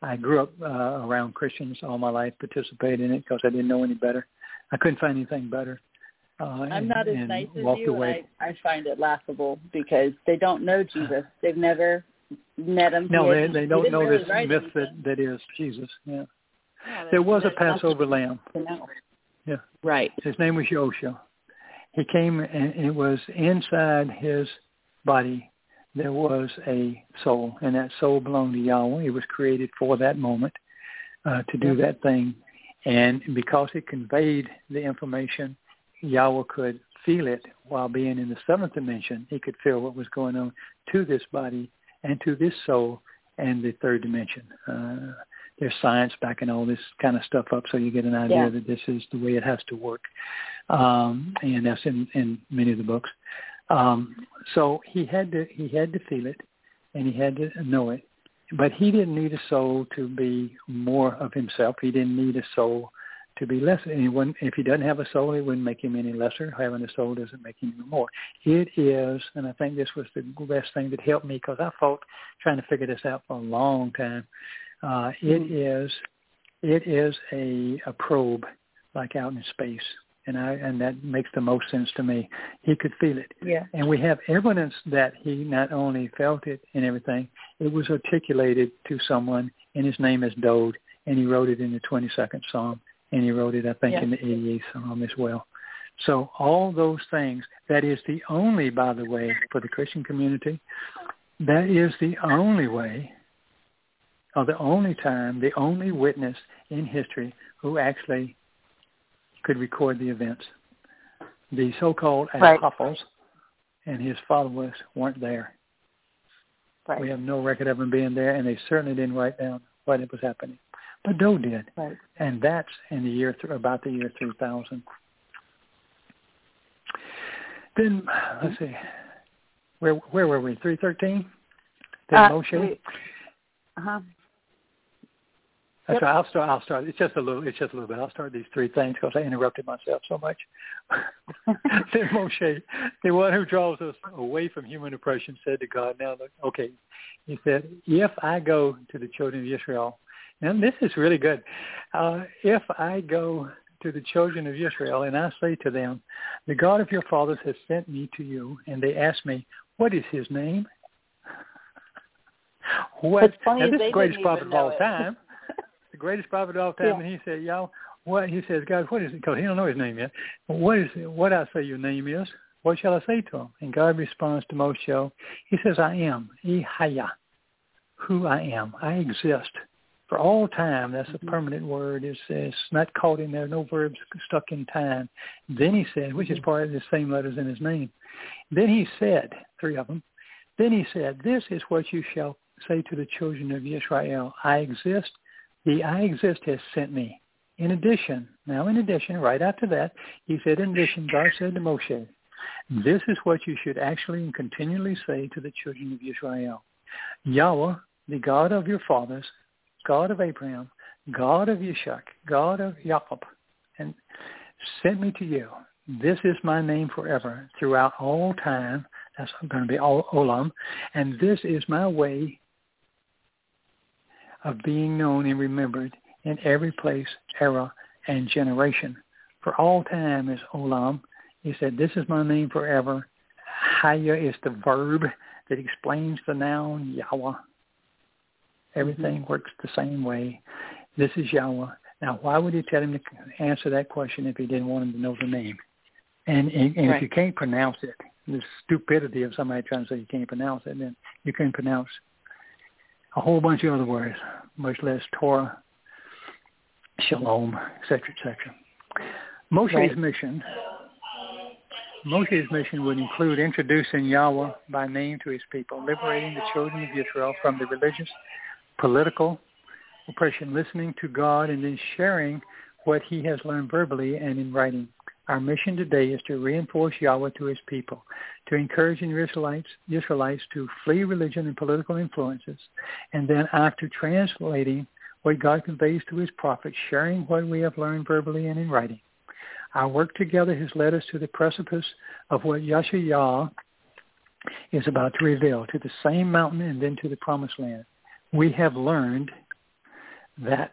I grew up uh, around Christians all my life, participated in it because I didn't know any better. I couldn't find anything better. Uh, I'm and- not as nice as you, away. I, I find it laughable because they don't know Jesus. They've never met him. No, they they don't know really this myth that that is Jesus. Yeah, Yeah, there was a Passover lamb. Yeah. Right. His name was Yoshua. He came and it was inside his body there was a soul, and that soul belonged to Yahweh. It was created for that moment uh, to do that thing, and because it conveyed the information, Yahweh could feel it while being in the seventh dimension. He could feel what was going on to this body and to this soul and the third dimension. Uh, there's science backing all this kind of stuff up, so you get an idea Yeah. that this is the way it has to work, um, and that's in, in many of the books. Um, so he had to he had to feel it, and he had to know it, but he didn't need a soul to be more of himself. He didn't need a soul to be less. And if he doesn't have a soul, it wouldn't make him any lesser. Having a soul doesn't make him any more. It is, and I think this was the best thing that helped me because I fought trying to figure this out for a long time. Uh, it is, it is a, a probe like out in space, and I and that makes the most sense to me. He could feel it, Yeah. and we have evidence that he not only felt it and everything, it was articulated to someone, and his name is Dode, and he wrote it in the 22nd Psalm, and he wrote it, I think, Yeah. in the 88th Psalm um, as well. So all those things, that is the only, by the way, for the Christian community, that is the only way, or the only time, the only witness in history who actually could record the events. The so-called Right. apostles and his followers weren't there. Right. We have no record of them being there, and they certainly didn't write down what it was happening. But Doe did, Right. and that's in the year th- about the year 3000. Then let's see, where where were we? 313. Then Uh, Moshe. Uh-huh. That's Yep. right. I'll start. I'll start. It's just a little. It's just a little bit. I'll start these three things because I interrupted myself so much. then Moshe, the one who draws us away from human oppression, said to God, "Now, look, okay," he said, "If I go to the children of Israel, now this is really good. Uh, if I go to the children of Israel and I say to them, the God of your fathers has sent me to you, and they ask me, what is His name?" What? It's funny now, this is the greatest prophet of all it. time the greatest prophet of all time, Yeah. and he said, "Y'all, what?" He says, "God, what is it?" Because he don't know his name yet. What is it? What I say your name is? What shall I say to him? And God responds to Moshe. He says, "I am Ihaya, who I am. I exist for all time." That's a mm-hmm. permanent word. It's, it's not caught in there. No verbs stuck in time. Then he said, which is mm-hmm. part of the same letters in his name. Then he said, three of them. Then he said, "This is what you shall say to the children of Israel. I exist." The I exist has sent me. In addition, now in addition, right after that, he said, in addition, God said to Moshe, this is what you should actually and continually say to the children of Israel. Yahweh, the God of your fathers, God of Abraham, God of Yishak, God of Jacob, and sent me to you. This is my name forever throughout all time. That's going to be Olam. And this is my way of being known and remembered in every place, era, and generation. For all time is Olam. He said, this is my name forever. Haya is the verb that explains the noun Yahweh. Everything mm-hmm. works the same way. This is Yahweh. Now, why would he tell him to answer that question if he didn't want him to know the name? And, and, and Right. if you can't pronounce it, the stupidity of somebody trying to say you can't pronounce it, then you can pronounce a whole bunch of other words, much less Torah, Shalom, etc., etc. Moshe's Right. mission, Moshe's mission would include introducing Yahweh by name to his people, liberating the children of Israel from the religious, political oppression, listening to God, and then sharing what he has learned verbally and in writing. Our mission today is to reinforce Yahweh to his people, to encourage the Israelites, Israelites to flee religion and political influences, and then after translating what God conveys to his prophets, sharing what we have learned verbally and in writing. Our work together has led us to the precipice of what Yahshua is about to reveal, to the same mountain and then to the promised land. We have learned that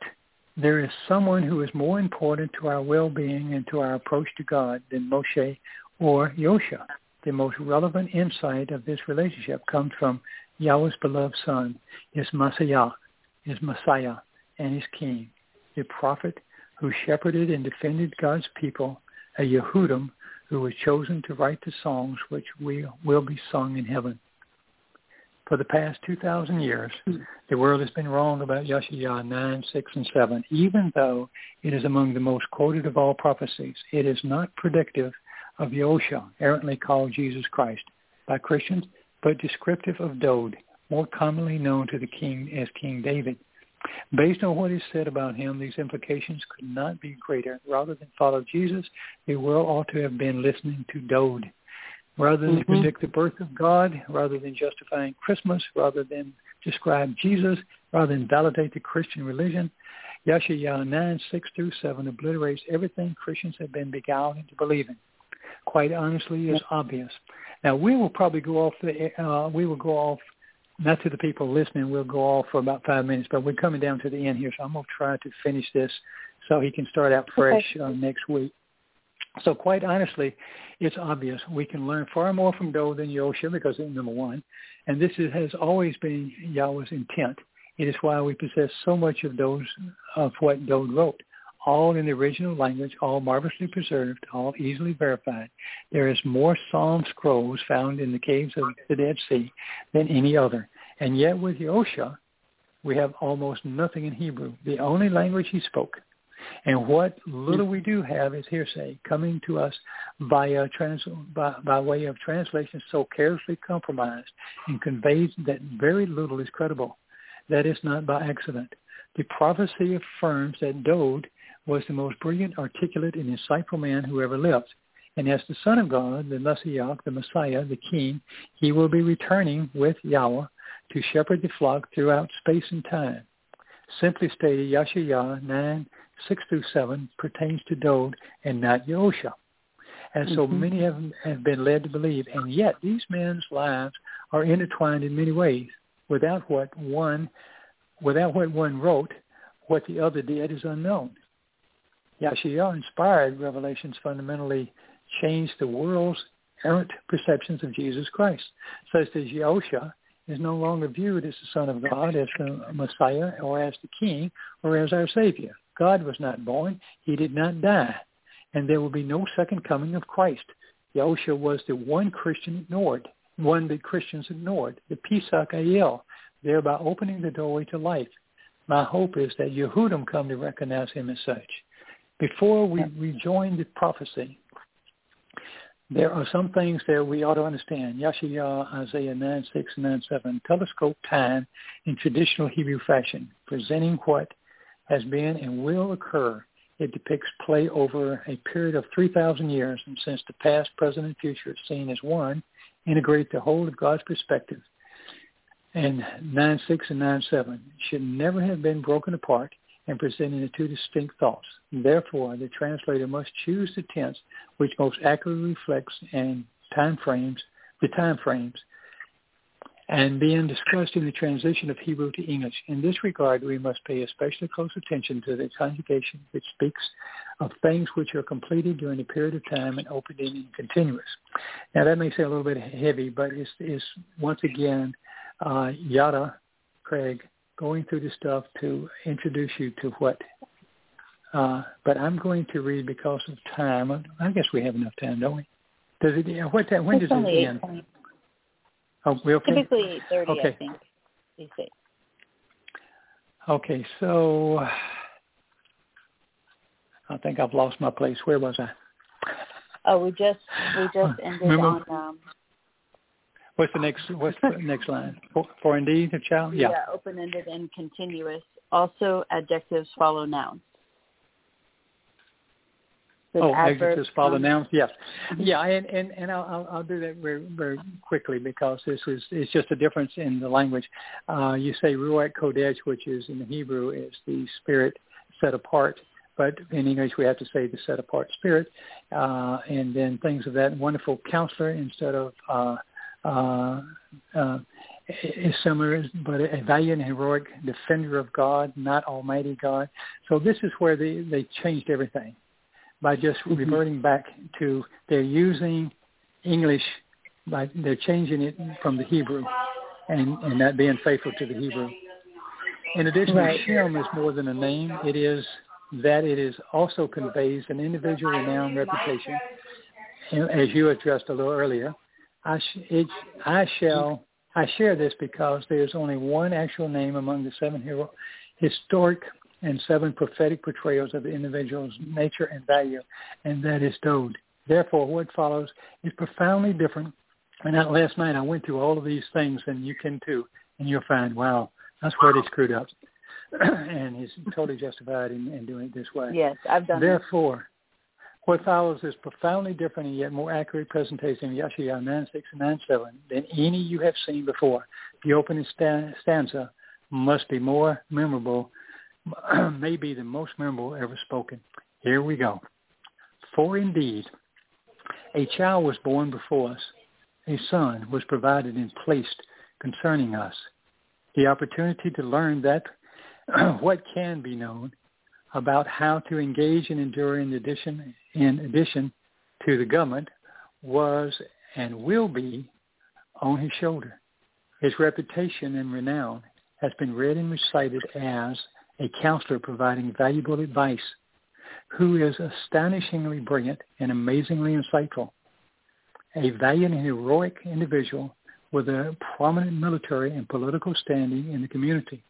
there is someone who is more important to our well-being and to our approach to God than Moshe or Yosha. The most relevant insight of this relationship comes from Yahweh's beloved son, his Messiah, his Messiah, and his king, the prophet who shepherded and defended God's people, a Yehudim who was chosen to write the songs which we will be sung in heaven. For the past 2,000 years, hmm. the world has been wrong about Yeshua 9, 6, and 7, even though it is among the most quoted of all prophecies. It is not predictive of Yosha, errantly called Jesus Christ by Christians, but descriptive of Dode, more commonly known to the king as King David. Based on what is said about him, these implications could not be greater. Rather than follow Jesus, the world ought to have been listening to Dode. Rather than mm-hmm. predict the birth of God, rather than justifying Christmas, rather than describe Jesus, rather than validate the Christian religion, Yeshayahu 9, 6 through 7 obliterates everything Christians have been beguiled into believing. Quite honestly, is obvious. Now, we will probably go off the, uh, we will go off not to the people listening. We'll go off for about five minutes, but we're coming down to the end here, so I'm going to try to finish this so he can start out fresh okay. uh, next week. So quite honestly, it's obvious we can learn far more from Dode than Yosha because number one, and this is, has always been Yahweh's intent. It is why we possess so much of those of what Dode wrote all in the original language, all marvelously preserved, all easily verified. There is more psalm scrolls found in the caves of the Dead Sea than any other. And yet with Yosha, we have almost nothing in Hebrew, the only language he spoke. And what little hmm. we do have is hearsay coming to us via trans, by, by way of translation so carelessly compromised and conveys that very little is credible. That is not by accident. The prophecy affirms that Dode was the most brilliant, articulate, and insightful man who ever lived. And as the Son of God, the Messiah, the Messiah, the King, he will be returning with Yahweh to shepherd the flock throughout space and time. Simply stated, Yeshayahu 9, 6 through 7 pertains to Dode and not Yosha. And so mm-hmm. many have, have been led to believe. And yet these men's lives are intertwined in many ways. Without what one, without what one wrote, what the other did is unknown. Yeshayahu-inspired revelations fundamentally changed the world's errant perceptions of Jesus Christ, such as Yahusha is no longer viewed as the Son of God, as the Messiah, or as the King, or as our Savior. God was not born. He did not die. And there will be no second coming of Christ. Yahusha was the one Christian ignored, one that Christians ignored, the Pesach Ayel, thereby opening the doorway to life. My hope is that Yehudim come to recognize him as such. Before we rejoin the prophecy, there are some things that we ought to understand. Yeshayahu, Isaiah 9, 6, and 9, 7 telescope time in traditional Hebrew fashion, presenting what has been and will occur. It depicts play over a period of 3,000 years, and since the past, present, and future is seen as one, integrate the whole of God's perspective. And 9.6 and 9.7 should never have been broken apart and presenting the two distinct thoughts. Therefore, the translator must choose the tense which most accurately reflects and time frames the time frames and being discussed in the transition of Hebrew to English. In this regard, we must pay especially close attention to the conjugation which speaks of things which are completed during a period of time and open and continuous. Now, that may sound a little bit heavy, but it's, it's once again uh, Yada, Craig, going through the stuff to introduce you to what. Uh, but I'm going to read because of time. I guess we have enough time, don't we? Does it? What time? When it's does it end? Oh, we okay. Typically thirty, okay. I think. Okay, so I think I've lost my place. Where was I? Oh, we just we just ended Remember? on um, What's the next? What's the next line? For, for indeed, a child. Yeah. Yeah, open-ended and continuous. Also, adjectives follow nouns. Oh, adjectives follow um, nouns. Yes. Mm-hmm. Yeah, and and and I'll I'll do that very very quickly because this is it's just a difference in the language. Uh, you say ruach kodesh, which is in the Hebrew is the spirit set apart but in English we have to say the set apart spirit, uh, and then things of that wonderful counselor instead of uh, uh, uh, is similar, but a valiant, heroic defender of God, not Almighty God. So this is where they, they changed everything by just mm-hmm. reverting back to they're using English, by they're changing it from the Hebrew, and and not being faithful to the Hebrew. In addition, right. Shem is more than a name. It is that it is also conveys an individual renowned reputation, as you addressed a little earlier, I, sh- it, I shall, I share this because there's only one actual name among the seven hero, historic and seven prophetic portrayals of the individual's nature and value, and that is Dode. Therefore, what follows is profoundly different. And that last night I went through all of these things, and you can too, and you'll find, wow, that's where they screwed up. and he's totally justified in, in doing it this way. Yes, I've done it. Therefore, what follows is profoundly different and yet more accurate presentation of Yeshayahu 9, 6, and 9, 7 than any you have seen before. The opening stanza must be more memorable, maybe the most memorable ever spoken. Here we go. For indeed, a child was born before us, a son was provided and placed concerning us. The opportunity to learn that what can be known about how to engage and endure in addition in addition to the government was and will be on his shoulder. His reputation and renown has been read and recited as a counselor providing valuable advice who is astonishingly brilliant and amazingly insightful. A valiant and heroic individual with a prominent military and political standing in the community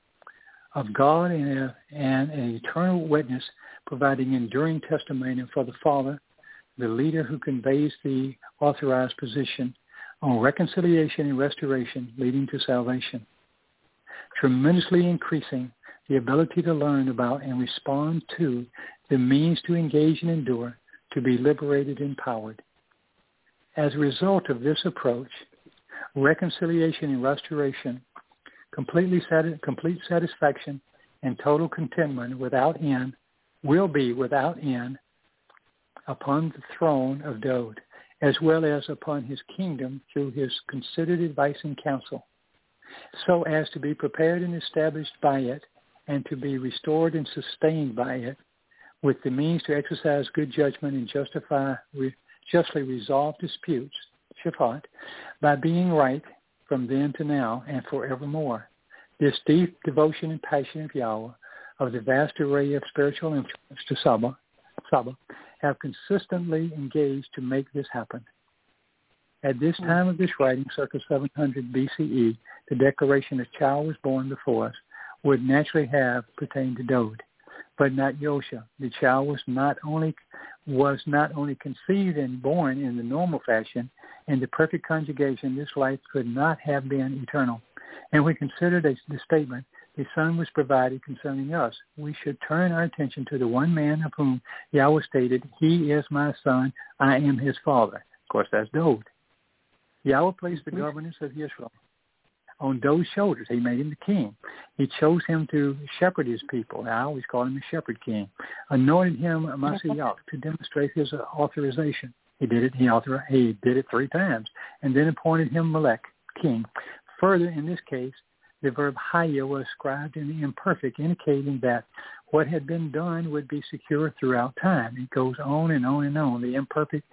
of God and, a, and an eternal witness providing enduring testimony for the Father, the leader who conveys the authorized position on reconciliation and restoration leading to salvation, tremendously increasing the ability to learn about and respond to the means to engage and endure, to be liberated and empowered. As a result of this approach, reconciliation and restoration completely sati- complete satisfaction and total contentment without end will be without end upon the throne of Dode, as well as upon his kingdom through his considered advice and counsel, so as to be prepared and established by it, and to be restored and sustained by it, with the means to exercise good judgment and justify justly resolve disputes, shafat, by being right from then to now and forevermore. This deep devotion and passion of Yahweh, of the vast array of spiritual influence to Saba, Saba, have consistently engaged to make this happen. At this hmm. time of this writing, circa 700 BCE, the declaration that child was born before us would naturally have pertained to Dode, but not Yosha. The child was not only was not only conceived and born in the normal fashion, in the perfect conjugation, this life could not have been eternal. And we considered a, the statement, the Son was provided concerning us. We should turn our attention to the one man of whom Yahweh stated, He is my Son, I am his Father. Of course, that's Dode. Yahweh placed the mm-hmm. governance of Israel on those shoulders. He made him the king. He chose him to shepherd his people. I always call him a shepherd king. Anointed him Mashiach to demonstrate his authorization. He did it. He author. He did it three times, and then appointed him Melech, king. Further, in this case, the verb haya was scribed in the imperfect, indicating that what had been done would be secure throughout time. It goes on and on and on. The imperfect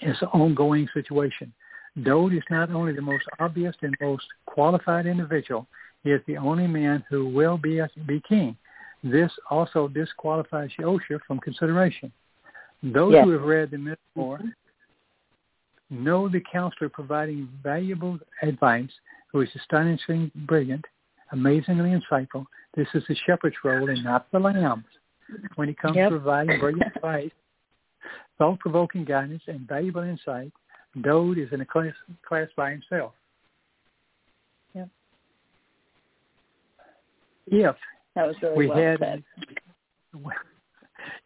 is an ongoing situation. Dode is not only the most obvious and most qualified individual, he is the only man who will be, a, be king. This also disqualifies Yosha from consideration. Those yes. who have read the Mizmor know the counselor providing valuable advice who is astonishingly brilliant, amazingly insightful. This is the shepherd's role and not the lamb's. When he comes yep. to providing brilliant advice, thought-provoking guidance, and valuable insight, Dode is in a class, class by himself. Yep. If that was really we well had, said.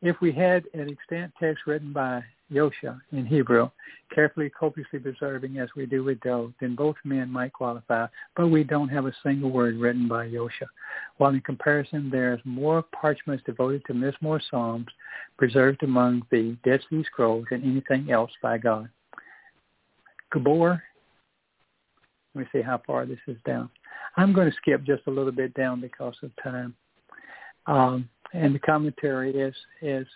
if we had an extant text written by Yosha in Hebrew, carefully, copiously preserving as we do with Dode, then both men might qualify, but we don't have a single word written by Yosha. While in comparison, there's more parchments devoted to Mizmor Psalms preserved among the Dead Sea Scrolls than anything else by God. Gabor, let me see how far this is down. I'm going to skip just a little bit down because of time. Um, and the commentary is is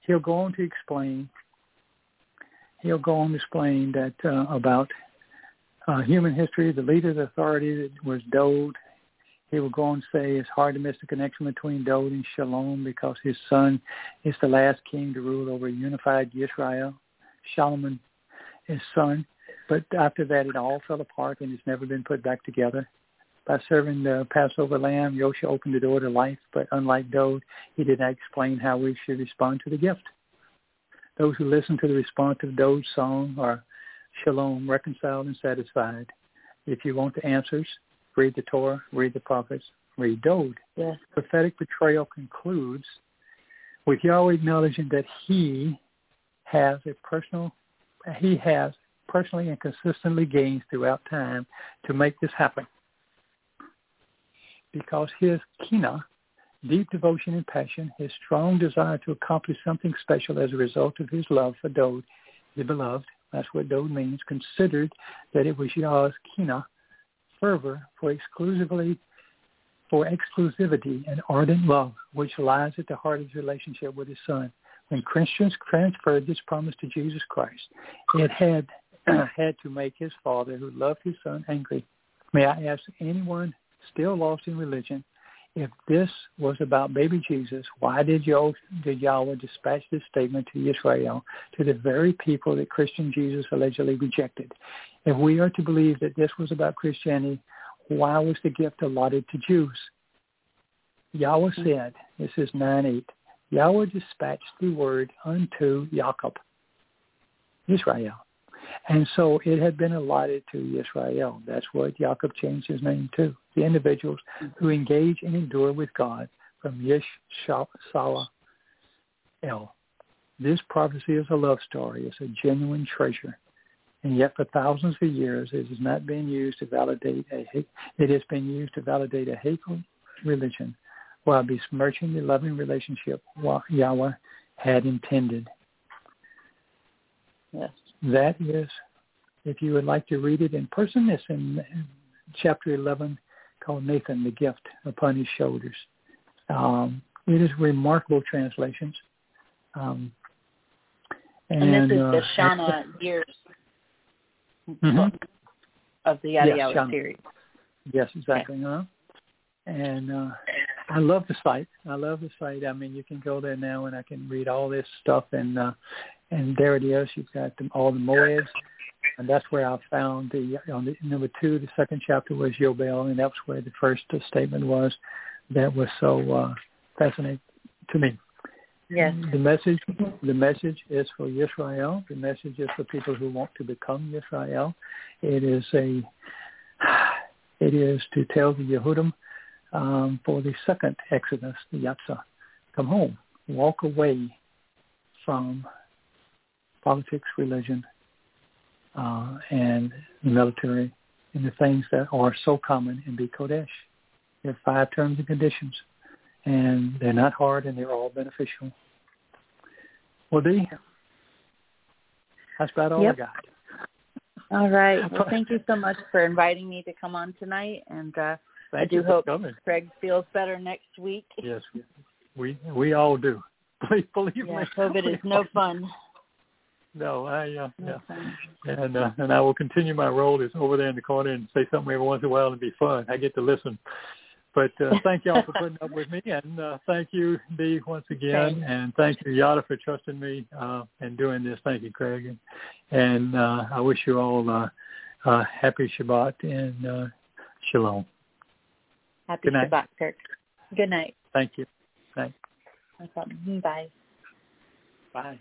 he'll go on to explain he'll go on to explain that uh, about uh, human history, the leader of the authority was Dode. He will go on to say it's hard to miss the connection between Dode and Shalom because his son is the last king to rule over unified Israel. Solomon, his son. But after that, it all fell apart and it's never been put back together. By serving the Passover lamb, Yosha opened the door to life, but unlike Dode, he did not explain how we should respond to the gift. Those who listen to the responsive Dode song are shalom, reconciled and satisfied. If you want the answers, read the Torah, read the prophets, read Dode. Yes. Prophetic betrayal concludes with Yahweh acknowledging that he has a personal, he has personally and consistently gains throughout time to make this happen. Because his kina, deep devotion and passion, his strong desire to accomplish something special as a result of his love for Dode, the beloved, that's what Dode means, considered that it was Yah's kina, fervor for exclusively for exclusivity and ardent love, which lies at the heart of his relationship with his son. When Christians transferred this promise to Jesus Christ, it had had to make his father, who loved his son, angry. May I ask anyone still lost in religion, if this was about baby Jesus, why did, Yah- did Yahweh dispatch this statement to Israel, to the very people that Christian Jesus allegedly rejected? If we are to believe that this was about Christianity, why was the gift allotted to Jews? Yahweh hmm. said, this is 9-8, Yahweh dispatched the word unto Jacob, Israel. And so it had been allotted to Israel. That's what Jacob changed his name to. The individuals who engage and endure with God from Yish Salah El. This prophecy is a love story. It's a genuine treasure. And yet for thousands of years it has not been used to validate a it has been used to validate a hateful religion while besmirching the loving relationship Yahweh had intended. Yes. That is, if you would like to read it in person, it's in chapter 11 called Nathan, the Gift Upon His Shoulders. Um, it is remarkable translations. Um, and, and, this is uh, the Shanah years mm-hmm. of the Yada yes, Yada series. Yes, exactly. Okay. Huh? And uh, I love the site. I love the site. I mean, you can go there now, and I can read all this stuff, and uh, and there it is. You've got the, all the moeds, and that's where I found the on the number two. The second chapter was Yowbel, and that's where the first statement was. That was so uh, fascinating to me. Yes. The message, the message is for Israel. The message is for people who want to become Israel. It is a, it is to tell the Yehudim um, for the second Exodus, the Yatzah, come home, walk away from politics, religion, uh, and the military, and the things that are so common in Be Kodesh. There are five terms and conditions, and they're not hard, and they're all beneficial. Well, Dee, that's about all yep. I got. All right. Well, thank you so much for inviting me to come on tonight, and uh, Thank I do hope coming. Craig feels better next week. Yes, we we all do. Please believe yeah, me. COVID is no fun. No, I uh, No yeah, and uh, and I will continue my role as over there in the corner and say something every once in a while and be fun. I get to listen. But uh, thank y'all for putting up with me, and uh, thank you, Dee, once again, Thanks. and thank you, Yada, for trusting me uh, and doing this. Thank you, Craig, and, and uh, I wish you all uh, uh, happy Shabbat and uh, Shalom. Happy Good night. Shabbat, Kirk. Good night. Thank you. Thanks. No problem. Bye. Bye.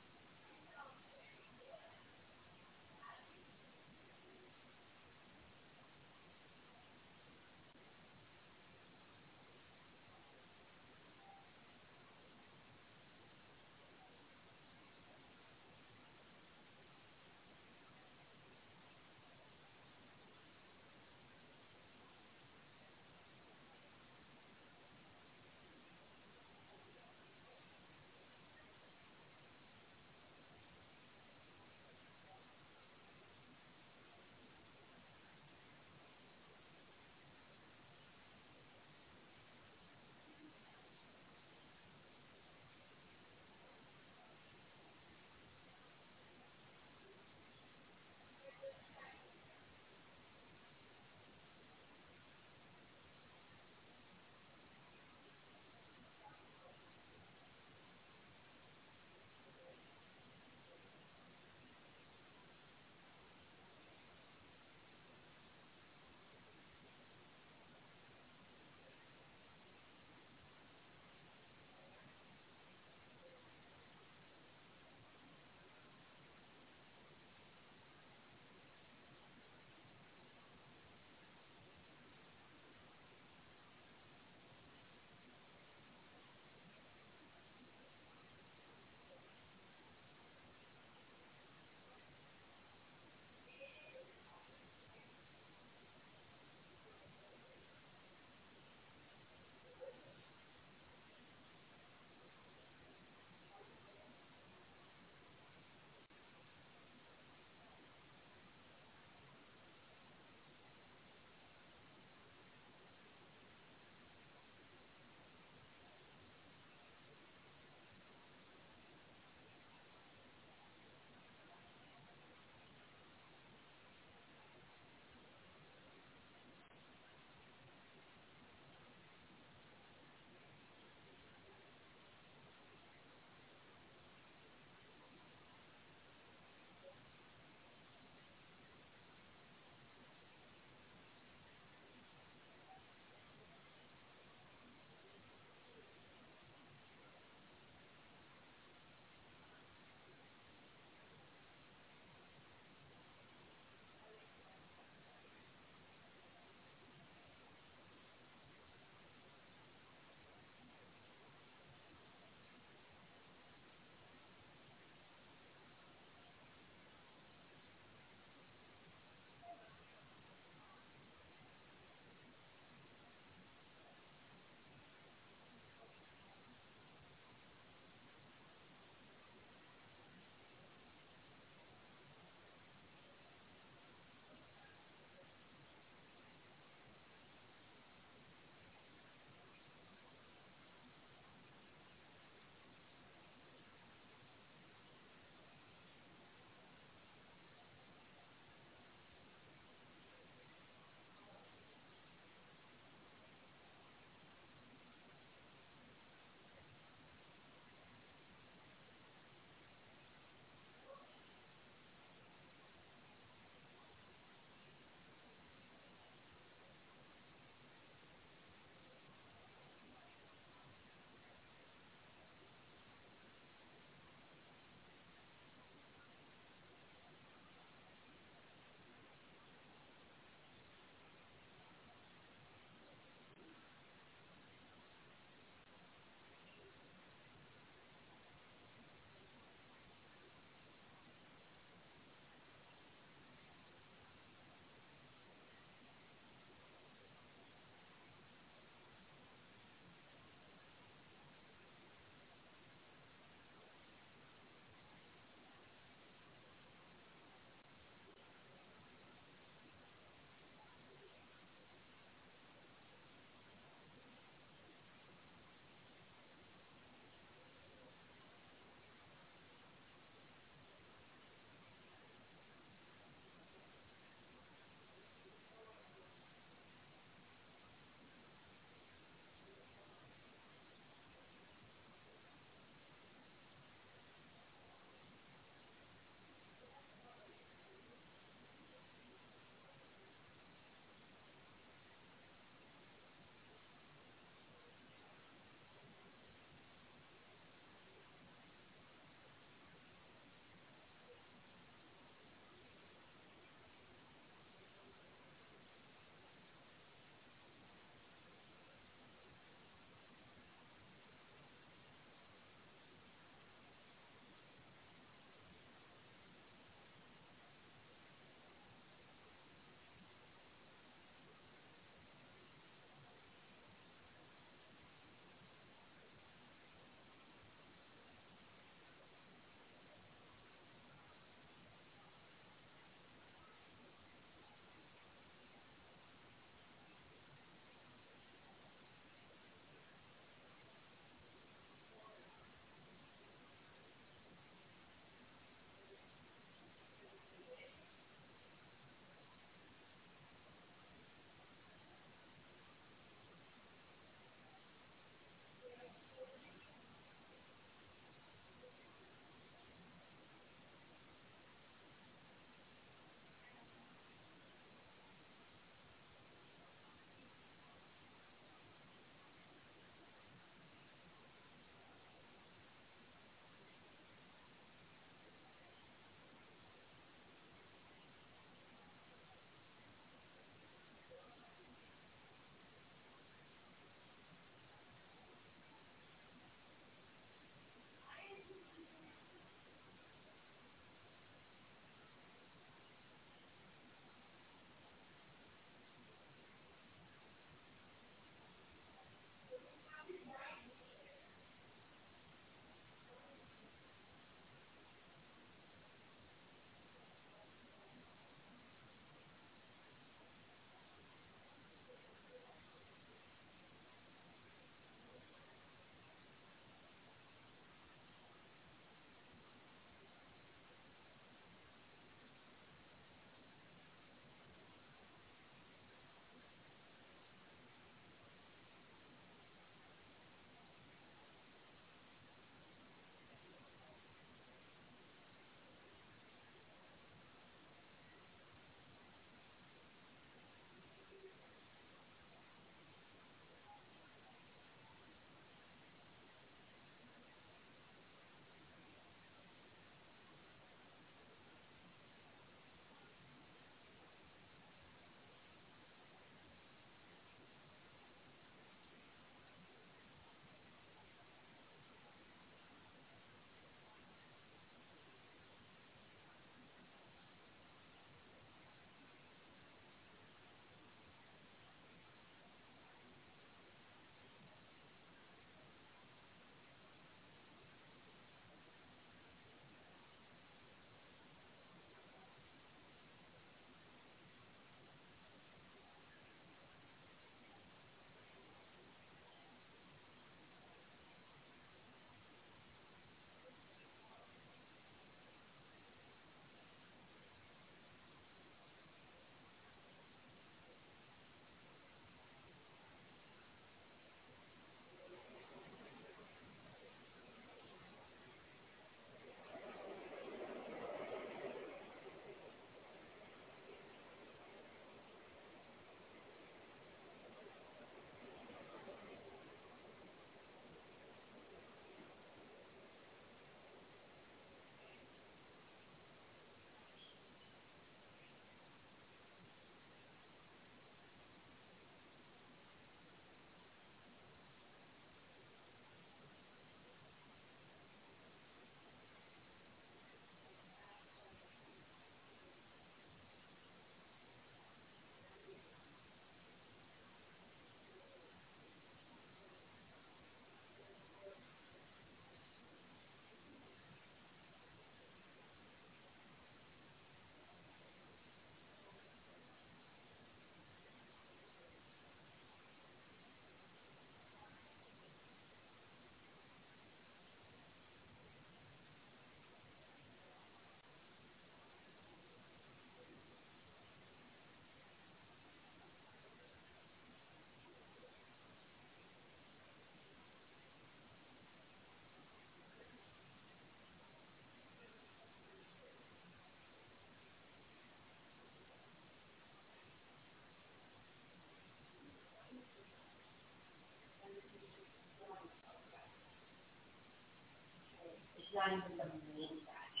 Done with the main batch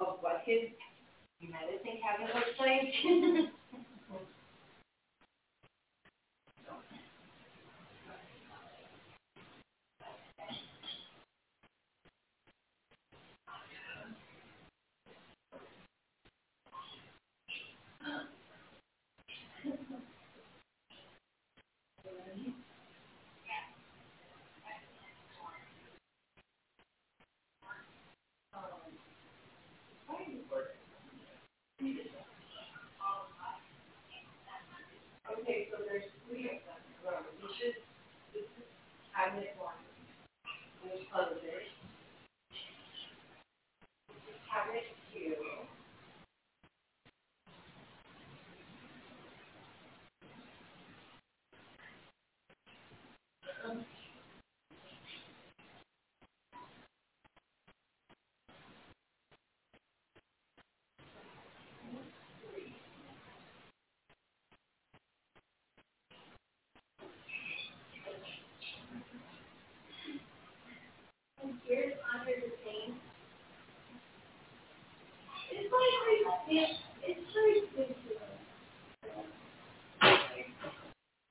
of what his medicine cabinet looks like. Okay, so there's three of them. Remember, this is, this is cabinet one. There's others. This is cabinet two. And here's under the same. It's like, it's, it's very sensitive.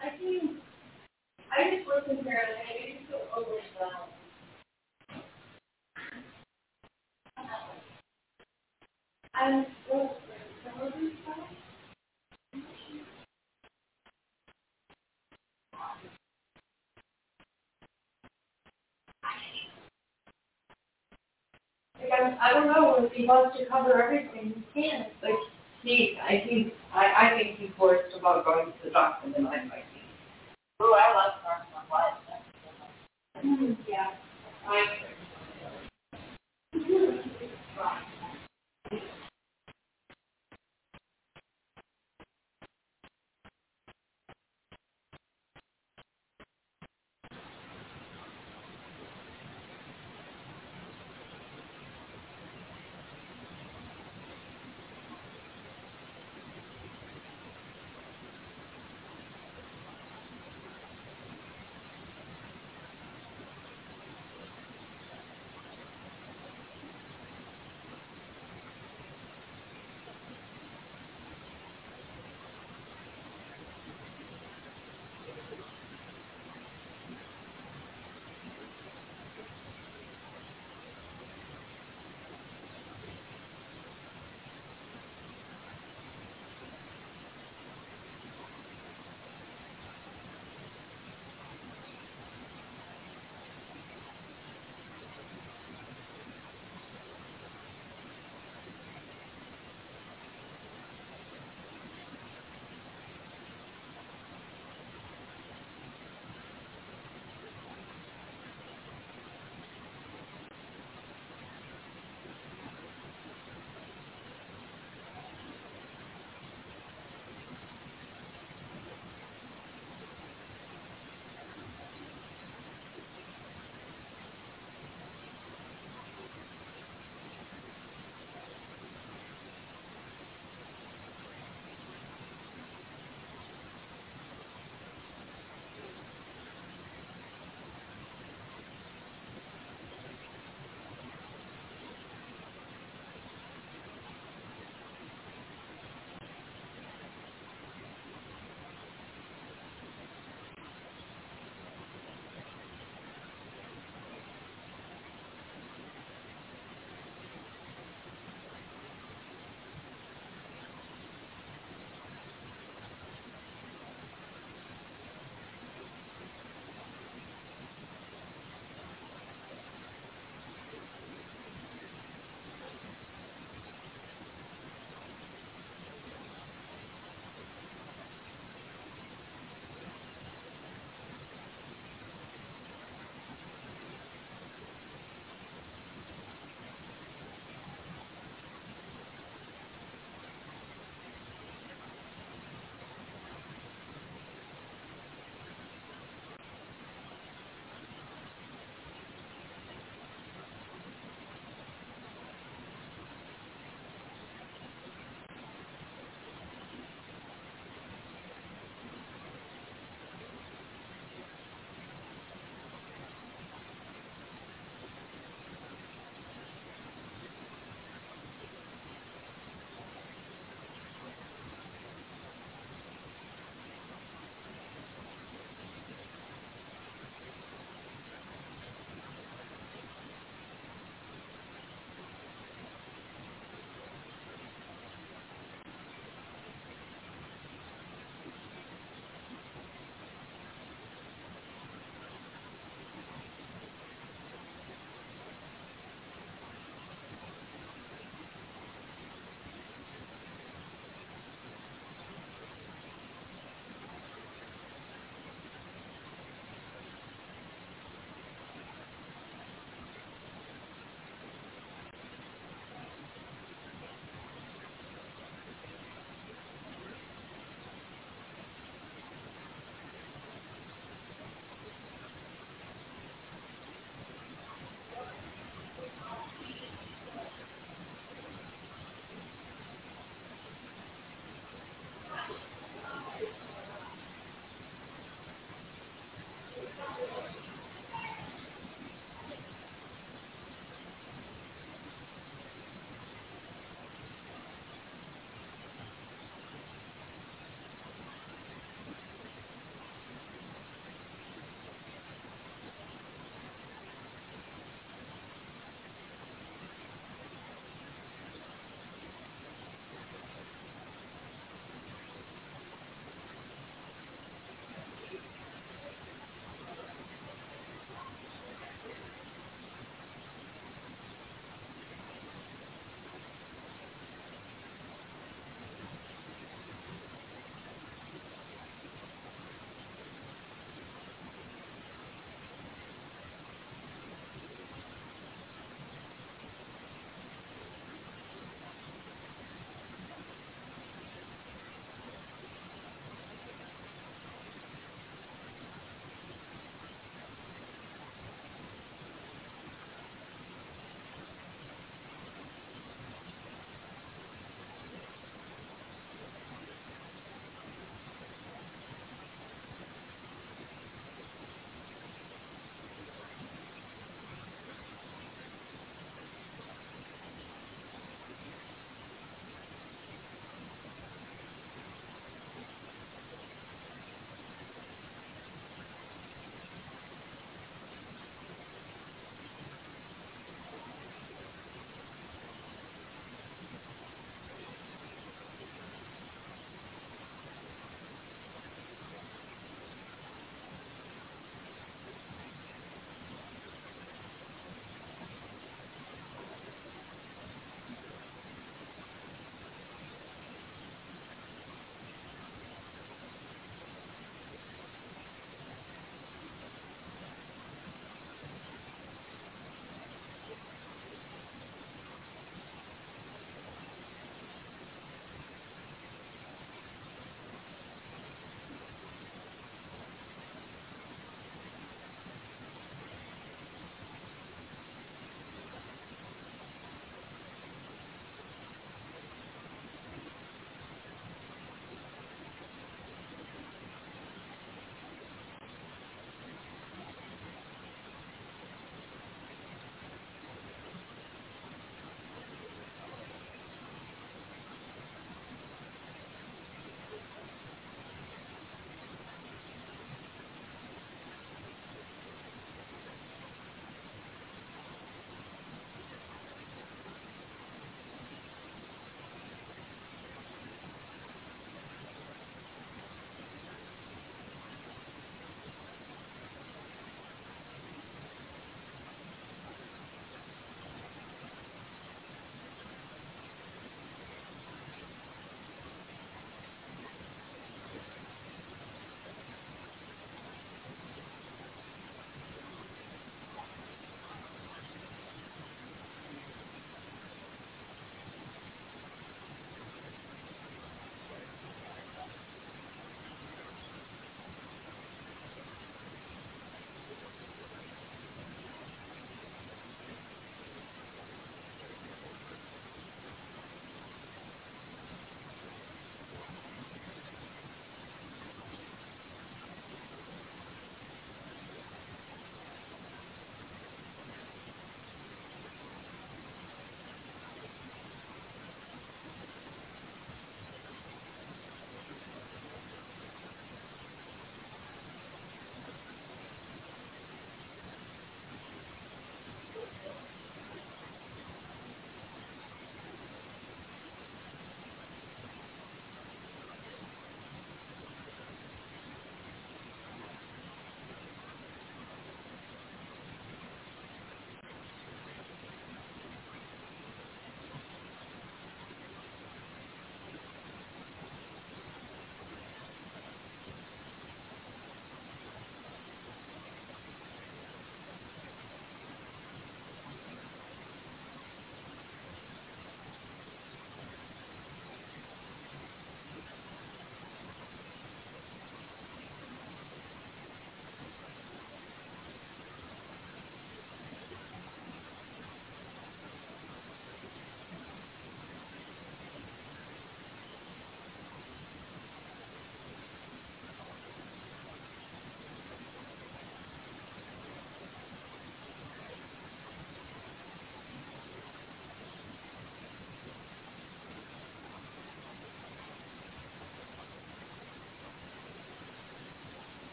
I think, I just listen here and I just feel overwhelmed. I'm so some of these stuff. Like, I'm, don't know, if he wants to cover everything, he can. Like, he, I think, I, I think he's worse about going to the doctor than I might be. Oh, I love Carson White. Mm, yeah.